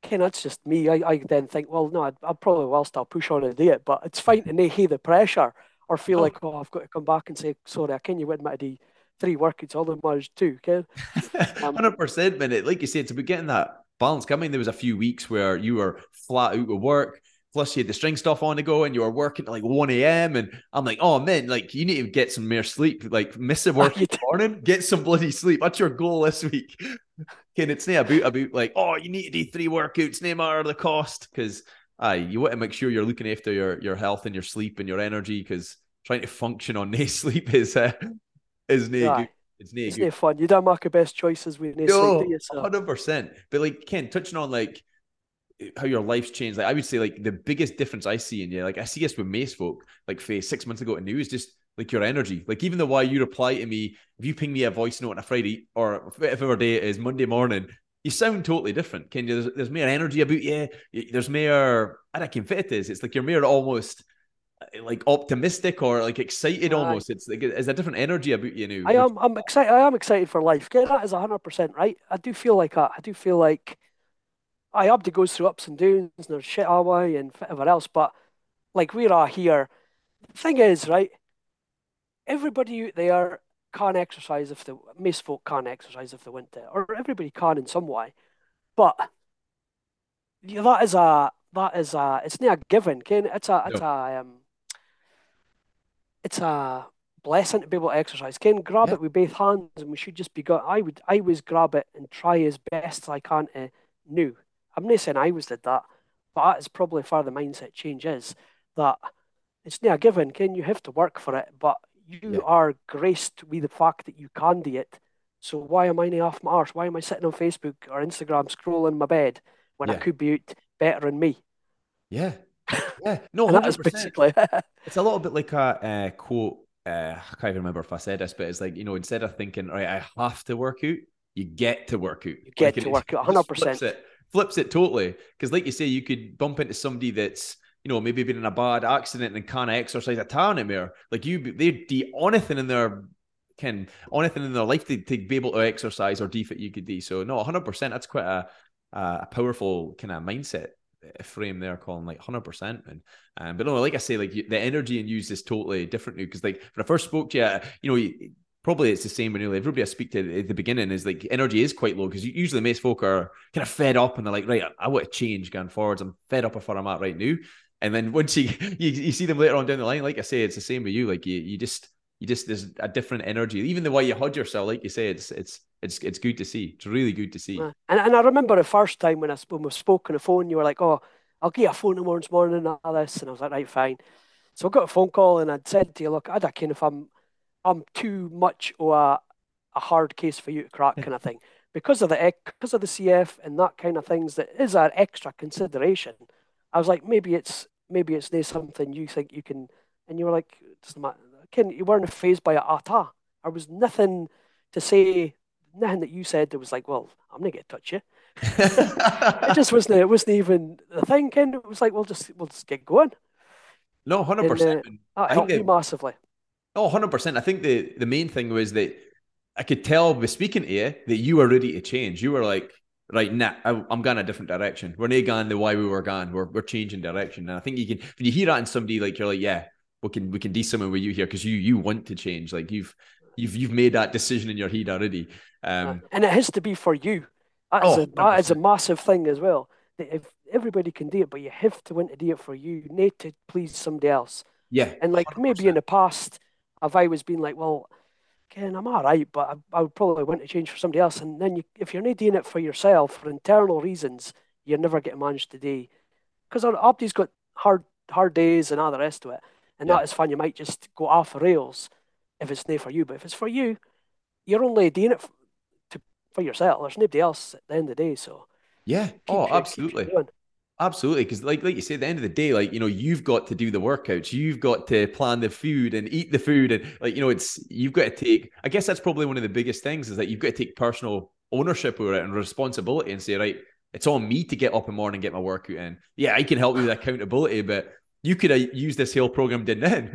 Ken, that's just me. I, I then think, well, no, I'd, I'll probably well still push on and do it, but it's fine to not hear the pressure or feel oh. like, oh, I've got to come back and say, sorry, I can't you wouldn't do three workouts, all the managed two, Ken. Um, 100%, minute. Like you said, to be getting that balance. Mean, there was a few weeks where you were flat out of work, plus you had the string stuff on to go and you were working at like 1 a.m. And I'm like, oh man, like you need to get some more sleep. Like miss a work in the morning, get some bloody sleep. That's your goal this week. Ken, it's not about about like, oh, you need to do three workouts, no matter the cost. Because aye, you want to make sure you're looking after your your health and your sleep and your energy because trying to function on no sleep is uh, is no yeah. good. It's no it's good. fun. You don't make the best choices with no, no sleep, Hundred percent. But like Ken, touching on like how your life's changed. Like I would say, like the biggest difference I see in you, like I see us with Mace folk, like face six months ago to new is just like your energy. Like even the way you reply to me, if you ping me a voice note on a Friday or whatever day it is, Monday morning, you sound totally different. Can you? There's, there's more energy about you. There's more. I don't know fit it is. It's like you're more almost uh, like optimistic or like excited almost. It's like it's a different energy about you now. I am. I'm excited. I am excited for life. Get that is hundred percent right. I do feel like that. I do feel like I Abdi goes through ups and downs and there's shit away and whatever else. But like we are here. The thing is, right? Everybody out there can't exercise if the most folk can exercise if they want to, or everybody can in some way. But that is a that is a it's not a given, Ken. It's a it's a um, it's a blessing to be able to exercise. Ken, grab it with both hands, and we should just be got. I would I always grab it and try as best as I can to new. I'm not saying I always did that, But that is probably far the mindset change is that it's not a given. Can you have to work for it? But you yeah. are graced with the fact that you can do it. So why am I not off my arse? Why am I sitting on Facebook or Instagram scrolling my bed when yeah. I could be out better than me? Yeah. Yeah. No, that is basically it's a little bit like a uh, quote. Uh, I can't even remember if I said this, but it's like, you know, instead of thinking, right, I have to work out, you get to work out. You get like, to work out 100%. Flips it, flips it totally. Because, like you say, you could bump into somebody that's, you know, maybe been in a bad accident and can't exercise a ton anymore. Like you, they do anything in their can anything in their life to, to be able to exercise or defeat you could do. So no, 100. percent That's quite a a powerful kind of mindset frame there, Colin. Like 100. percent And um, but no, like I say, like the energy and use is totally different now. Because like when I first spoke to you, you know, probably it's the same when everybody I speak to at the beginning is like energy is quite low because usually most folk are kind of fed up and they're like, right, I, I want to change going forwards. I'm fed up with where I'm at right now. And then once you, you you see them later on down the line, like I say, it's the same with you. Like you you just you just there's a different energy. Even the way you hug yourself, like you say, it's it's it's it's good to see. It's really good to see. And and I remember the first time when I when we spoke on the phone, you were like, "Oh, I'll get a phone tomorrow morning and all this," and I was like, "Right, fine." So I got a phone call and I'd said to you, "Look, I don't care if I'm I'm too much of a a hard case for you to crack, kind of thing." Because of the because of the CF and that kind of things, that is an extra consideration. I was like, maybe it's maybe it's not something you think you can, and you were like, doesn't matter. Ken, you weren't phased by it at all. There was nothing to say, nothing that you said that was like, well, I'm not going to get touch you. it just wasn't. It wasn't even the thing. Ken, it was like, we'll just we'll just get going. No, hundred percent. Uh, that helped you massively. Oh, 100%. I think the, the main thing was that I could tell by speaking to you that you were ready to change. You were like, right, nah, I, am going a different direction. We're not going the way we were going. We're, we're changing direction. And I think you can, when you hear that in somebody, like you're like, yeah, we can we can do something with you here because you you want to change. Like you've you've you've made that decision in your head already. Um, and it has to be for you. That is, oh, a, that is a massive thing as well. That if everybody can do it, but you have to want to do it for you, you need to please somebody else. Yeah. And like 100%. maybe in the past, if I was being like, well, Ken, I'm all right, but I, I, would probably want to change for somebody else. And then you, if you're not doing it for yourself for internal reasons, you're never getting managed to do. Because Abdi's got hard hard days and all the rest of it. And yeah. that is fine. You might just go off the rails if it's not for you. But if it's for you, you're only doing it for, to, for yourself. There's nobody else at the end of the day. So yeah. oh, absolutely. Absolutely, because like like you say, at the end of the day, like you know, you've got to do the workouts, you've got to plan the food and eat the food, and like you know, it's you've got to take. I guess that's probably one of the biggest things is that you've got to take personal ownership over it and responsibility and say, right, it's on me to get up in the morning and get my workout in. Yeah, I can help you with accountability, but you could have used this whole program did then.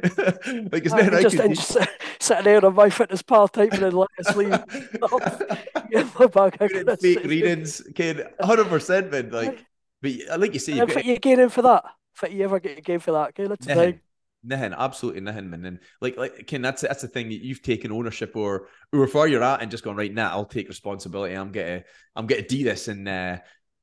like it's not just, could... just sitting there on MyFitnessPal typing in let us leave. fake readings, kid, hundred percent, man. Like, but like you say, you got... you get in for that. Fit you ever get a game for that? Okay, let's nothing, nothing, absolutely nothing, man. And like, like, Ken, that's that's the thing. You've taken ownership or or where you're at, and just gone right now. I'll take responsibility. I'm gonna I'm gonna do this, and uh,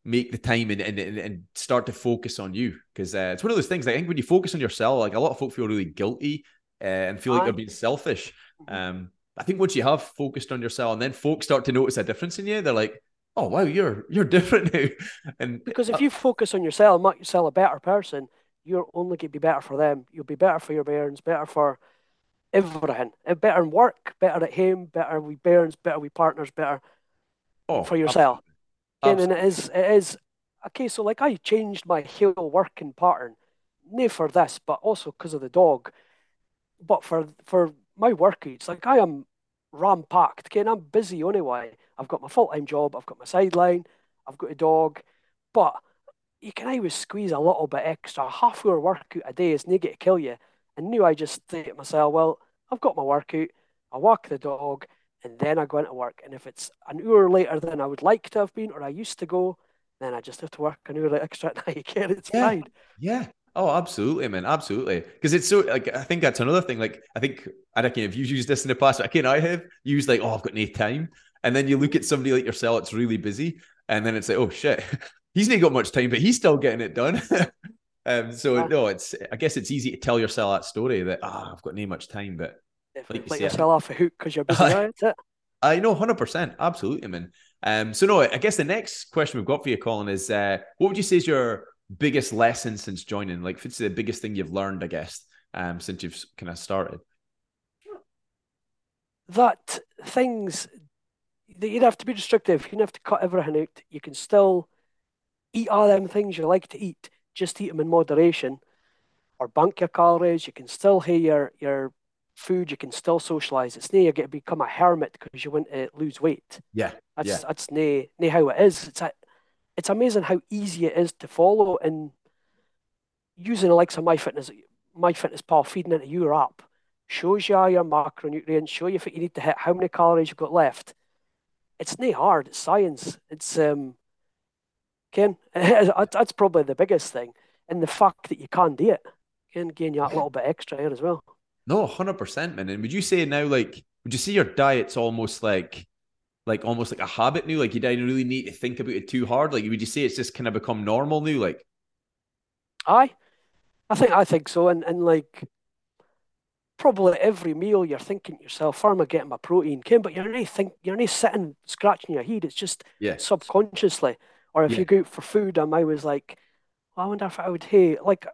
make the time and, and, and start to focus on you because uh, it's one of those things. I think when you focus on yourself, like a lot of folk feel really guilty uh, and feel like they're being selfish. Mm-hmm. Um, I think once you have focused on yourself, and then folks start to notice a difference in you, they're like, "Oh wow, you're you're different now." and because if uh, you focus on yourself, make yourself a better person, you're only going to be better for them. You'll be better for your parents, better for everything, uh, better in work, better at home, better with parents, better with partners, better oh, for yourself. Absolutely. And, and it is it is okay. So like I changed my whole working pattern, not for this, but also because of the dog. But for for my workouts, like I am ram packed. Okay, and I'm busy anyway. I've got my full time job. I've got my sideline. I've got a dog, but you can always squeeze a little bit extra. Half hour workout a day is not going to kill you. And now I just think to myself, well, I've got my workout. I walk the dog and then I go into work. And if it's an hour later than I would like to have been or I used to go, then I just have to work an hour extra at night again. It's yeah. fine. Yeah. Oh, absolutely, man. Absolutely. Because it's so like I think that's another thing. Like I think I don't know if you've used this in the past, I can I have used like, oh, I've got no time. And then you look at somebody like yourself, it's really busy. And then it's like, oh shit, he's not got much time, but he's still getting it done. um, so yeah. no, it's I guess it's easy to tell yourself that story that ah, oh, I've got no much time, but like let yourself off a hook because you're busy. That's it. I know, hundred percent, absolutely, man. Um, so no, I guess the next question we've got for you, Colin, is uh, what would you say is your biggest lesson since joining? Like, if it's the biggest thing you've learned, I guess, um, since you've kind of started? That things you'd have to be restrictive. You have to cut everything out. You can still eat all them things you like to eat. Just eat them in moderation, or bank your calories. You can still have your your food. You can still socialize. It's not you get to become a hermit because you want to lose weight. Yeah, that's yeah. that's nae, nae how it is. It's a, it's amazing how easy it is to follow and using the likes of MyFitness, MyFitnessPal feeding into your app shows you all your macronutrients, show you what you need to hit, how many calories you've got left. It's not hard. It's science. It's um, Ken. That's probably the biggest thing, and the fact that you can't do it can gain you a little bit extra here as well. No, hundred percent, man. And would you say now, like, would you say your diet's almost like, like almost like a habit now? Like you don't really need to think about it too hard. Like, would you say it's just kind of become normal now? Like, I, I think I think so, and and like probably every meal you're thinking to yourself, "How am I getting my protein?" Ken, but you're not think you're not sitting scratching your head. It's just yeah. subconsciously. Or if Yeah. you go out for food, I'm always like, well, I wonder if I would hey like.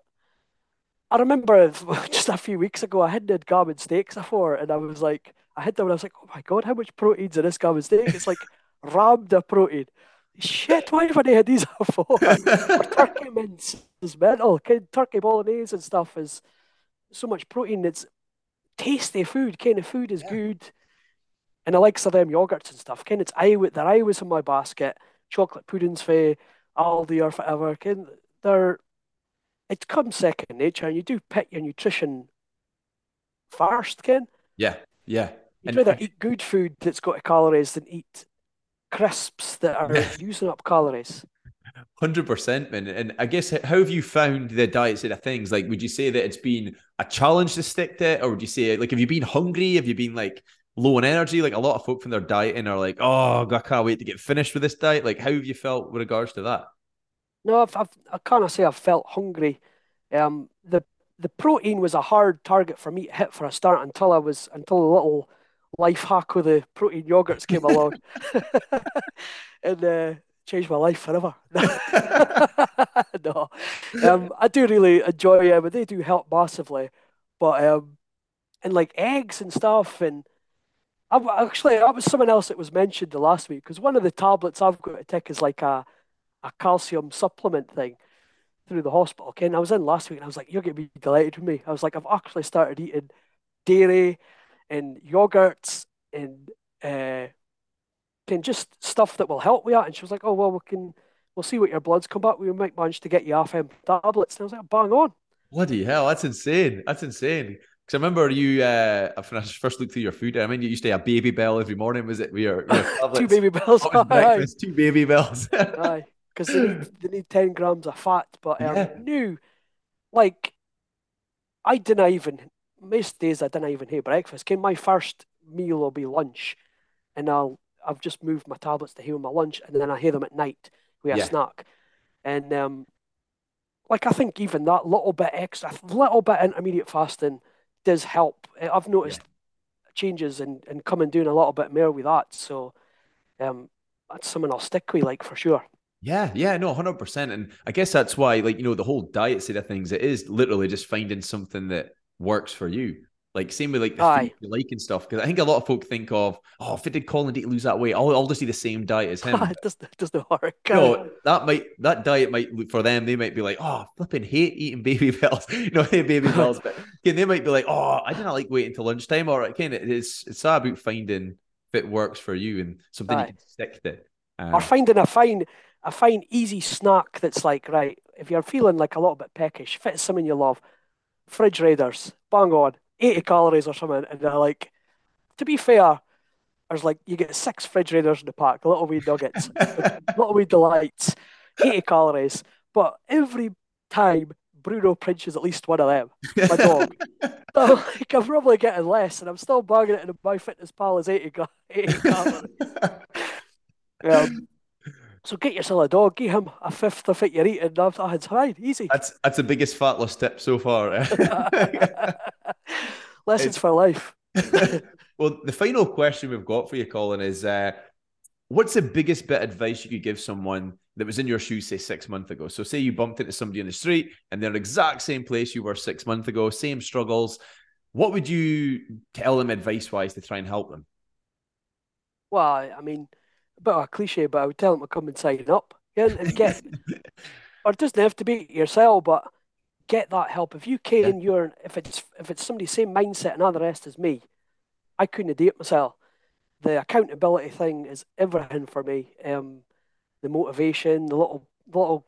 I remember just a few weeks ago, I had had gammon steaks before, and I was like, I had them, and I was like, oh my god, how much protein's in this gammon steak? It's like rammed of protein. Shit, why have I had these before? Or turkey mince is mental. Turkey bolognese and stuff is so much protein. It's tasty food. Kind of food is Yeah. good. And the likes of them yogurts and stuff. Ken, it's I would they're I always in my basket. Chocolate puddings for Aldi or whatever. Ken, they're it comes second nature, and you do pick your nutrition first. Ken, yeah, yeah. you'd And rather eat good food that's got calories than eat crisps that are using up calories. Hundred percent, man. And I guess how have you found the diet side of things? Like, would you say that it's been a challenge to stick to it, or would you say like have you been hungry? Have you been like low on energy? Like a lot of folk from their dieting are like, oh, I can't wait to get finished with this diet. Like, how have you felt with regards to that? No, I've, I've I can't say I've felt hungry. Um, the the protein was a hard target for me to hit for a start until I was until a little life hack with the protein yogurts came along, and uh, changed my life forever. no, um, I do really enjoy them, and they do help massively. But um, and like eggs and stuff, and I've actually that was someone else that was mentioned the last week because one of the tablets I've got to take is like a a calcium supplement thing through the hospital. And I was in last week and I was like, you're going to be delighted with me. I was like, I've actually started eating dairy and yogurts and uh, can just stuff that will help with that. And she was like, oh, well, we can, we'll see what your bloods come back. We might manage to get you off them tablets. And I was like, bang on. Bloody hell, that's insane. That's insane. Because I remember you, uh, when I first looked through your food, I mean, you used to have Babybel every morning. Was it? We your Two Babybels. Aye, breakfast? Two Babybels. aye. Because they need, they need 10 grams of fat. But um, Yeah. new, like, I didn't even, most days I didn't even have breakfast. Ken, my first meal will be lunch. And I'll, I've just moved my tablets to have my lunch. And then I hear them at night with a Yeah. snack. And, um, like, I think even that little bit extra, little bit intermediate fasting does help. Uh, I've noticed changes and, and coming doing a little bit more with that. So, um, that's something I'll stick with, like, for sure. Yeah, yeah, no, hundred percent, and I guess that's why, like you know, the whole diet side of things, it is literally just finding something that works for you. Like same with like the Aye. food you like and stuff. Because I think a lot of folk think of, oh, if I did Colin to lose that weight, I'll, I'll just eat the same diet as him. it doesn't, it doesn't work. no, that might that diet might for them. They might be like, oh, flipping hate eating baby bells. no, hate baby bells, but again, they might be like, oh, I didn't like waiting until lunchtime. Or again, it's it's all about finding if it works for you and something Aye. you can stick to. Um, or finding a fine a fine easy snack that's like right if you're feeling like a little bit peckish fit something you love fridge raiders bang on 80 calories or something and they're like to be fair there's like you get six fridge raiders in the pack a little wee nuggets a little wee delights 80 calories. But every time Bruno pinches at least one of them my dog. So like I'm probably getting less and I'm still bagging it in MyFitnessPal as 80, 80 calories. Um, so get yourself a dog, give him a fifth of it you're eating. That's oh, it's fine, easy. That's that's the biggest fat loss tip so far. Lessons It's- for life. well, the final question we've got for you, Colin, is uh, what's the biggest bit of advice you could give someone that was in your shoes, say six months ago? So, say you bumped into somebody in the street and they're the exact same place you were six months ago, same struggles. What would you tell them advice wise to try and help them? Well, I mean, bit of a cliche, but I would tell them to come and sign up yeah, and get, or it doesn't have to be yourself, but get that help. If you can, yeah. you're if it's if it's somebody's same mindset and all the rest as me, I couldn't do it myself. The accountability thing is everything for me. Um, the motivation, the little little.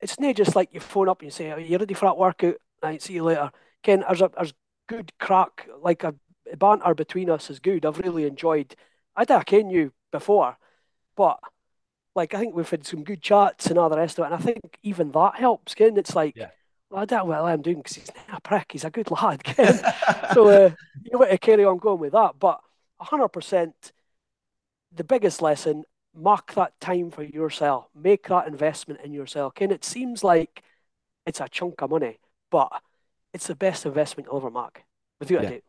It's not just like you phone up and you say, "Are you ready for that workout?" I see you later. Ken, there's a there's good crack, like a banter between us is good. I've really enjoyed. I did ken you before, but like I think we've had some good chats and all the rest of it, and I think even that helps. Ken, it's like. Yeah well, I don't know what I'm doing because he's not a prick. He's a good lad. Ken. So uh, you want to carry on going with that. But 100%, the biggest lesson, mark that time for yourself. Make that investment in yourself. Ken, it seems like it's a chunk of money, but it's the best investment you'll ever make, without yeah. a doubt.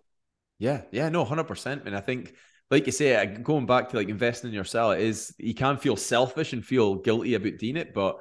Yeah, yeah, no, 100%. And I think like you say, going back to like investing in yourself, it is you can feel selfish and feel guilty about doing it, but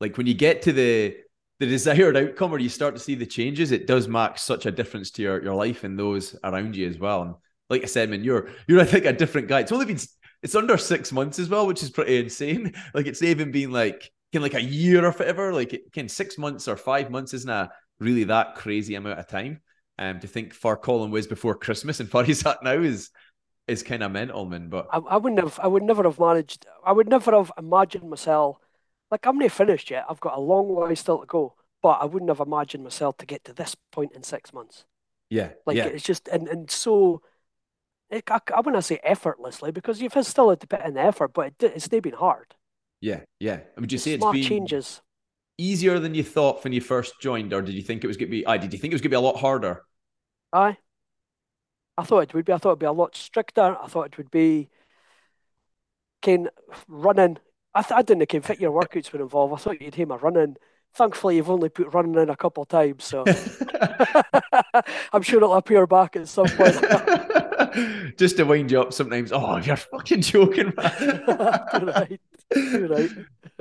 like when you get to the the desired outcome or you start to see the changes, it does make such a difference to your, your life and those around you as well. And like I said, man, you're you're I think a different guy. It's only been it's under six months as well, which is pretty insane. Like it's even been like can like a year or whatever. Like it can six months or five months isn't a really that crazy amount of time. Um, to think for Colin was before Christmas and for he's at now is is kind of mental, man. But I, I wouldn't have, I would never have managed. I would never have imagined myself like I'm not finished yet. I've got a long way still to go, but I wouldn't have imagined myself to get to this point in six months. Yeah, like yeah. it's just and and so. It, I, I wouldn't say effortlessly because you've still had to put in the effort, but it, it's still been hard. Yeah, yeah. I mean, do you say it's been changes easier than you thought when you first joined, or did you think it was going to be? I did you think it was going to be a lot harder? Aye, I thought it would be. I thought it'd be a lot stricter. I thought it would be. Ken running I, th- I didn't think fit your workouts were involved. I thought you'd hear my running. Thankfully, you've only put running in a couple of times, so I'm sure it'll appear back at some point. Just to wind you up, sometimes. Oh, you're fucking joking, man. Right. Right.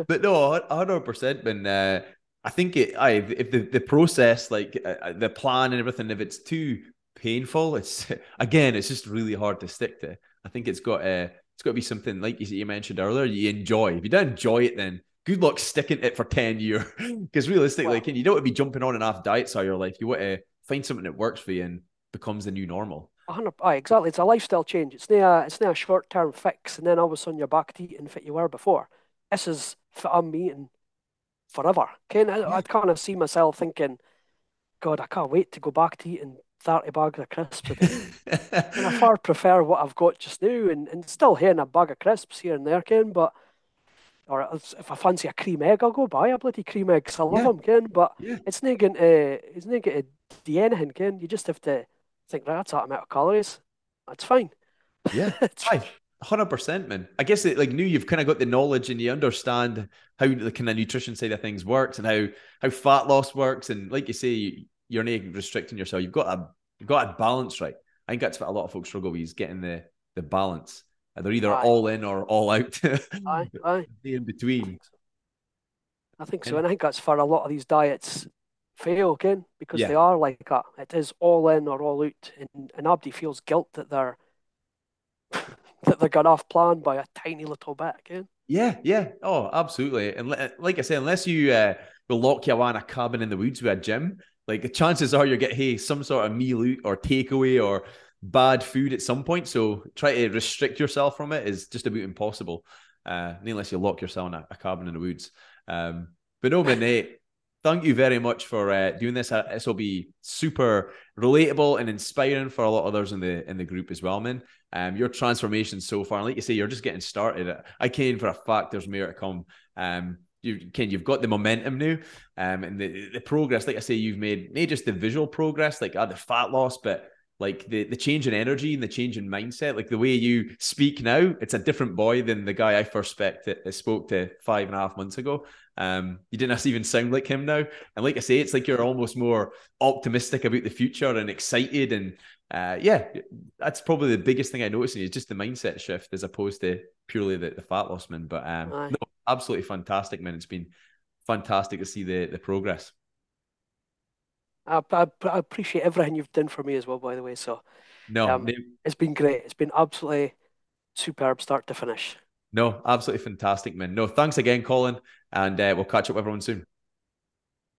But no, hundred percent. When uh, I think it, I if the, the process, like uh, uh, the plan and everything, if it's too painful, it's again, it's just really hard to stick to. I think it's got a. Uh, it's got to be something like you mentioned earlier. You enjoy. If you don't enjoy it, then good luck sticking it for ten years. Because realistically, well, you don't want to be jumping on and off diets all your life. You want to find something that works for you and becomes the new normal. 100, aye, exactly. It's a lifestyle change. It's not a, it's not a short term fix, and then all of a sudden you're back to eating fit you were before. This is fit I'm eating forever. Ken, I, I kind of see myself thinking, God, I can't wait to go back to eating 30 bags of crisps a day. and I far prefer what I've got just now and, and still having a bag of crisps here and there, Ken, but or if I fancy a cream egg, I'll go buy a bloody cream egg because I love yeah. them, Ken. But yeah. it's not going to, uh, it's not going to do anything, Ken. You just have to think, right, that's that amount of calories. That's fine. Yeah, it's fine. Hundred percent, man. I guess it, like new, you've kind of got the knowledge and you understand how the kind of nutrition side of things works and how how fat loss works. And like you say, you're not restricting yourself. You've got a you've got a balance right. I think that's what a lot of folks struggle with is getting the the balance. They're either aye. all in or all out. aye, aye. The in between. I think so, and I think that's for a lot of these diets fail again because yeah. they are like that. It is all in or all out, and, and nobody feels guilt that they're that they're gone off plan by a tiny little bit again. Yeah, yeah. Oh, absolutely. And like I say, unless you uh, will lock you away in a cabin in the woods with a gym, like the chances are you get hey some sort of meal or takeaway or bad food at some point. So try to restrict yourself from it is just about impossible, uh, unless you lock yourself in a, a cabin in the woods. Um, but no, Nate, thank you very much for uh, doing this. Uh, this will be super relatable and inspiring for a lot of others in the in the group as well, man. Um, your transformation so far, and like you say, you're just getting started. I can for a fact there's more to come. Um, you can you've got the momentum now, um, and the the progress. Like I say, you've made not just the visual progress, like uh, the fat loss, but like the the change in energy and the change in mindset. Like the way you speak now, it's a different boy than the guy I first spoke to, spoke to five and a half months ago. Um, you didn't even sound like him now, and like I say, it's like you're almost more optimistic about the future and excited and uh, yeah, that's probably the biggest thing I noticed is just the mindset shift as opposed to purely the, the fat loss, man. But um, no, absolutely fantastic, man. It's been fantastic to see the the progress. I, I, I appreciate everything you've done for me as well, by the way. So no, um, it's been great. It's been absolutely superb start to finish. No, absolutely fantastic, man. No, thanks again, Colin, and uh, we'll catch up with everyone soon.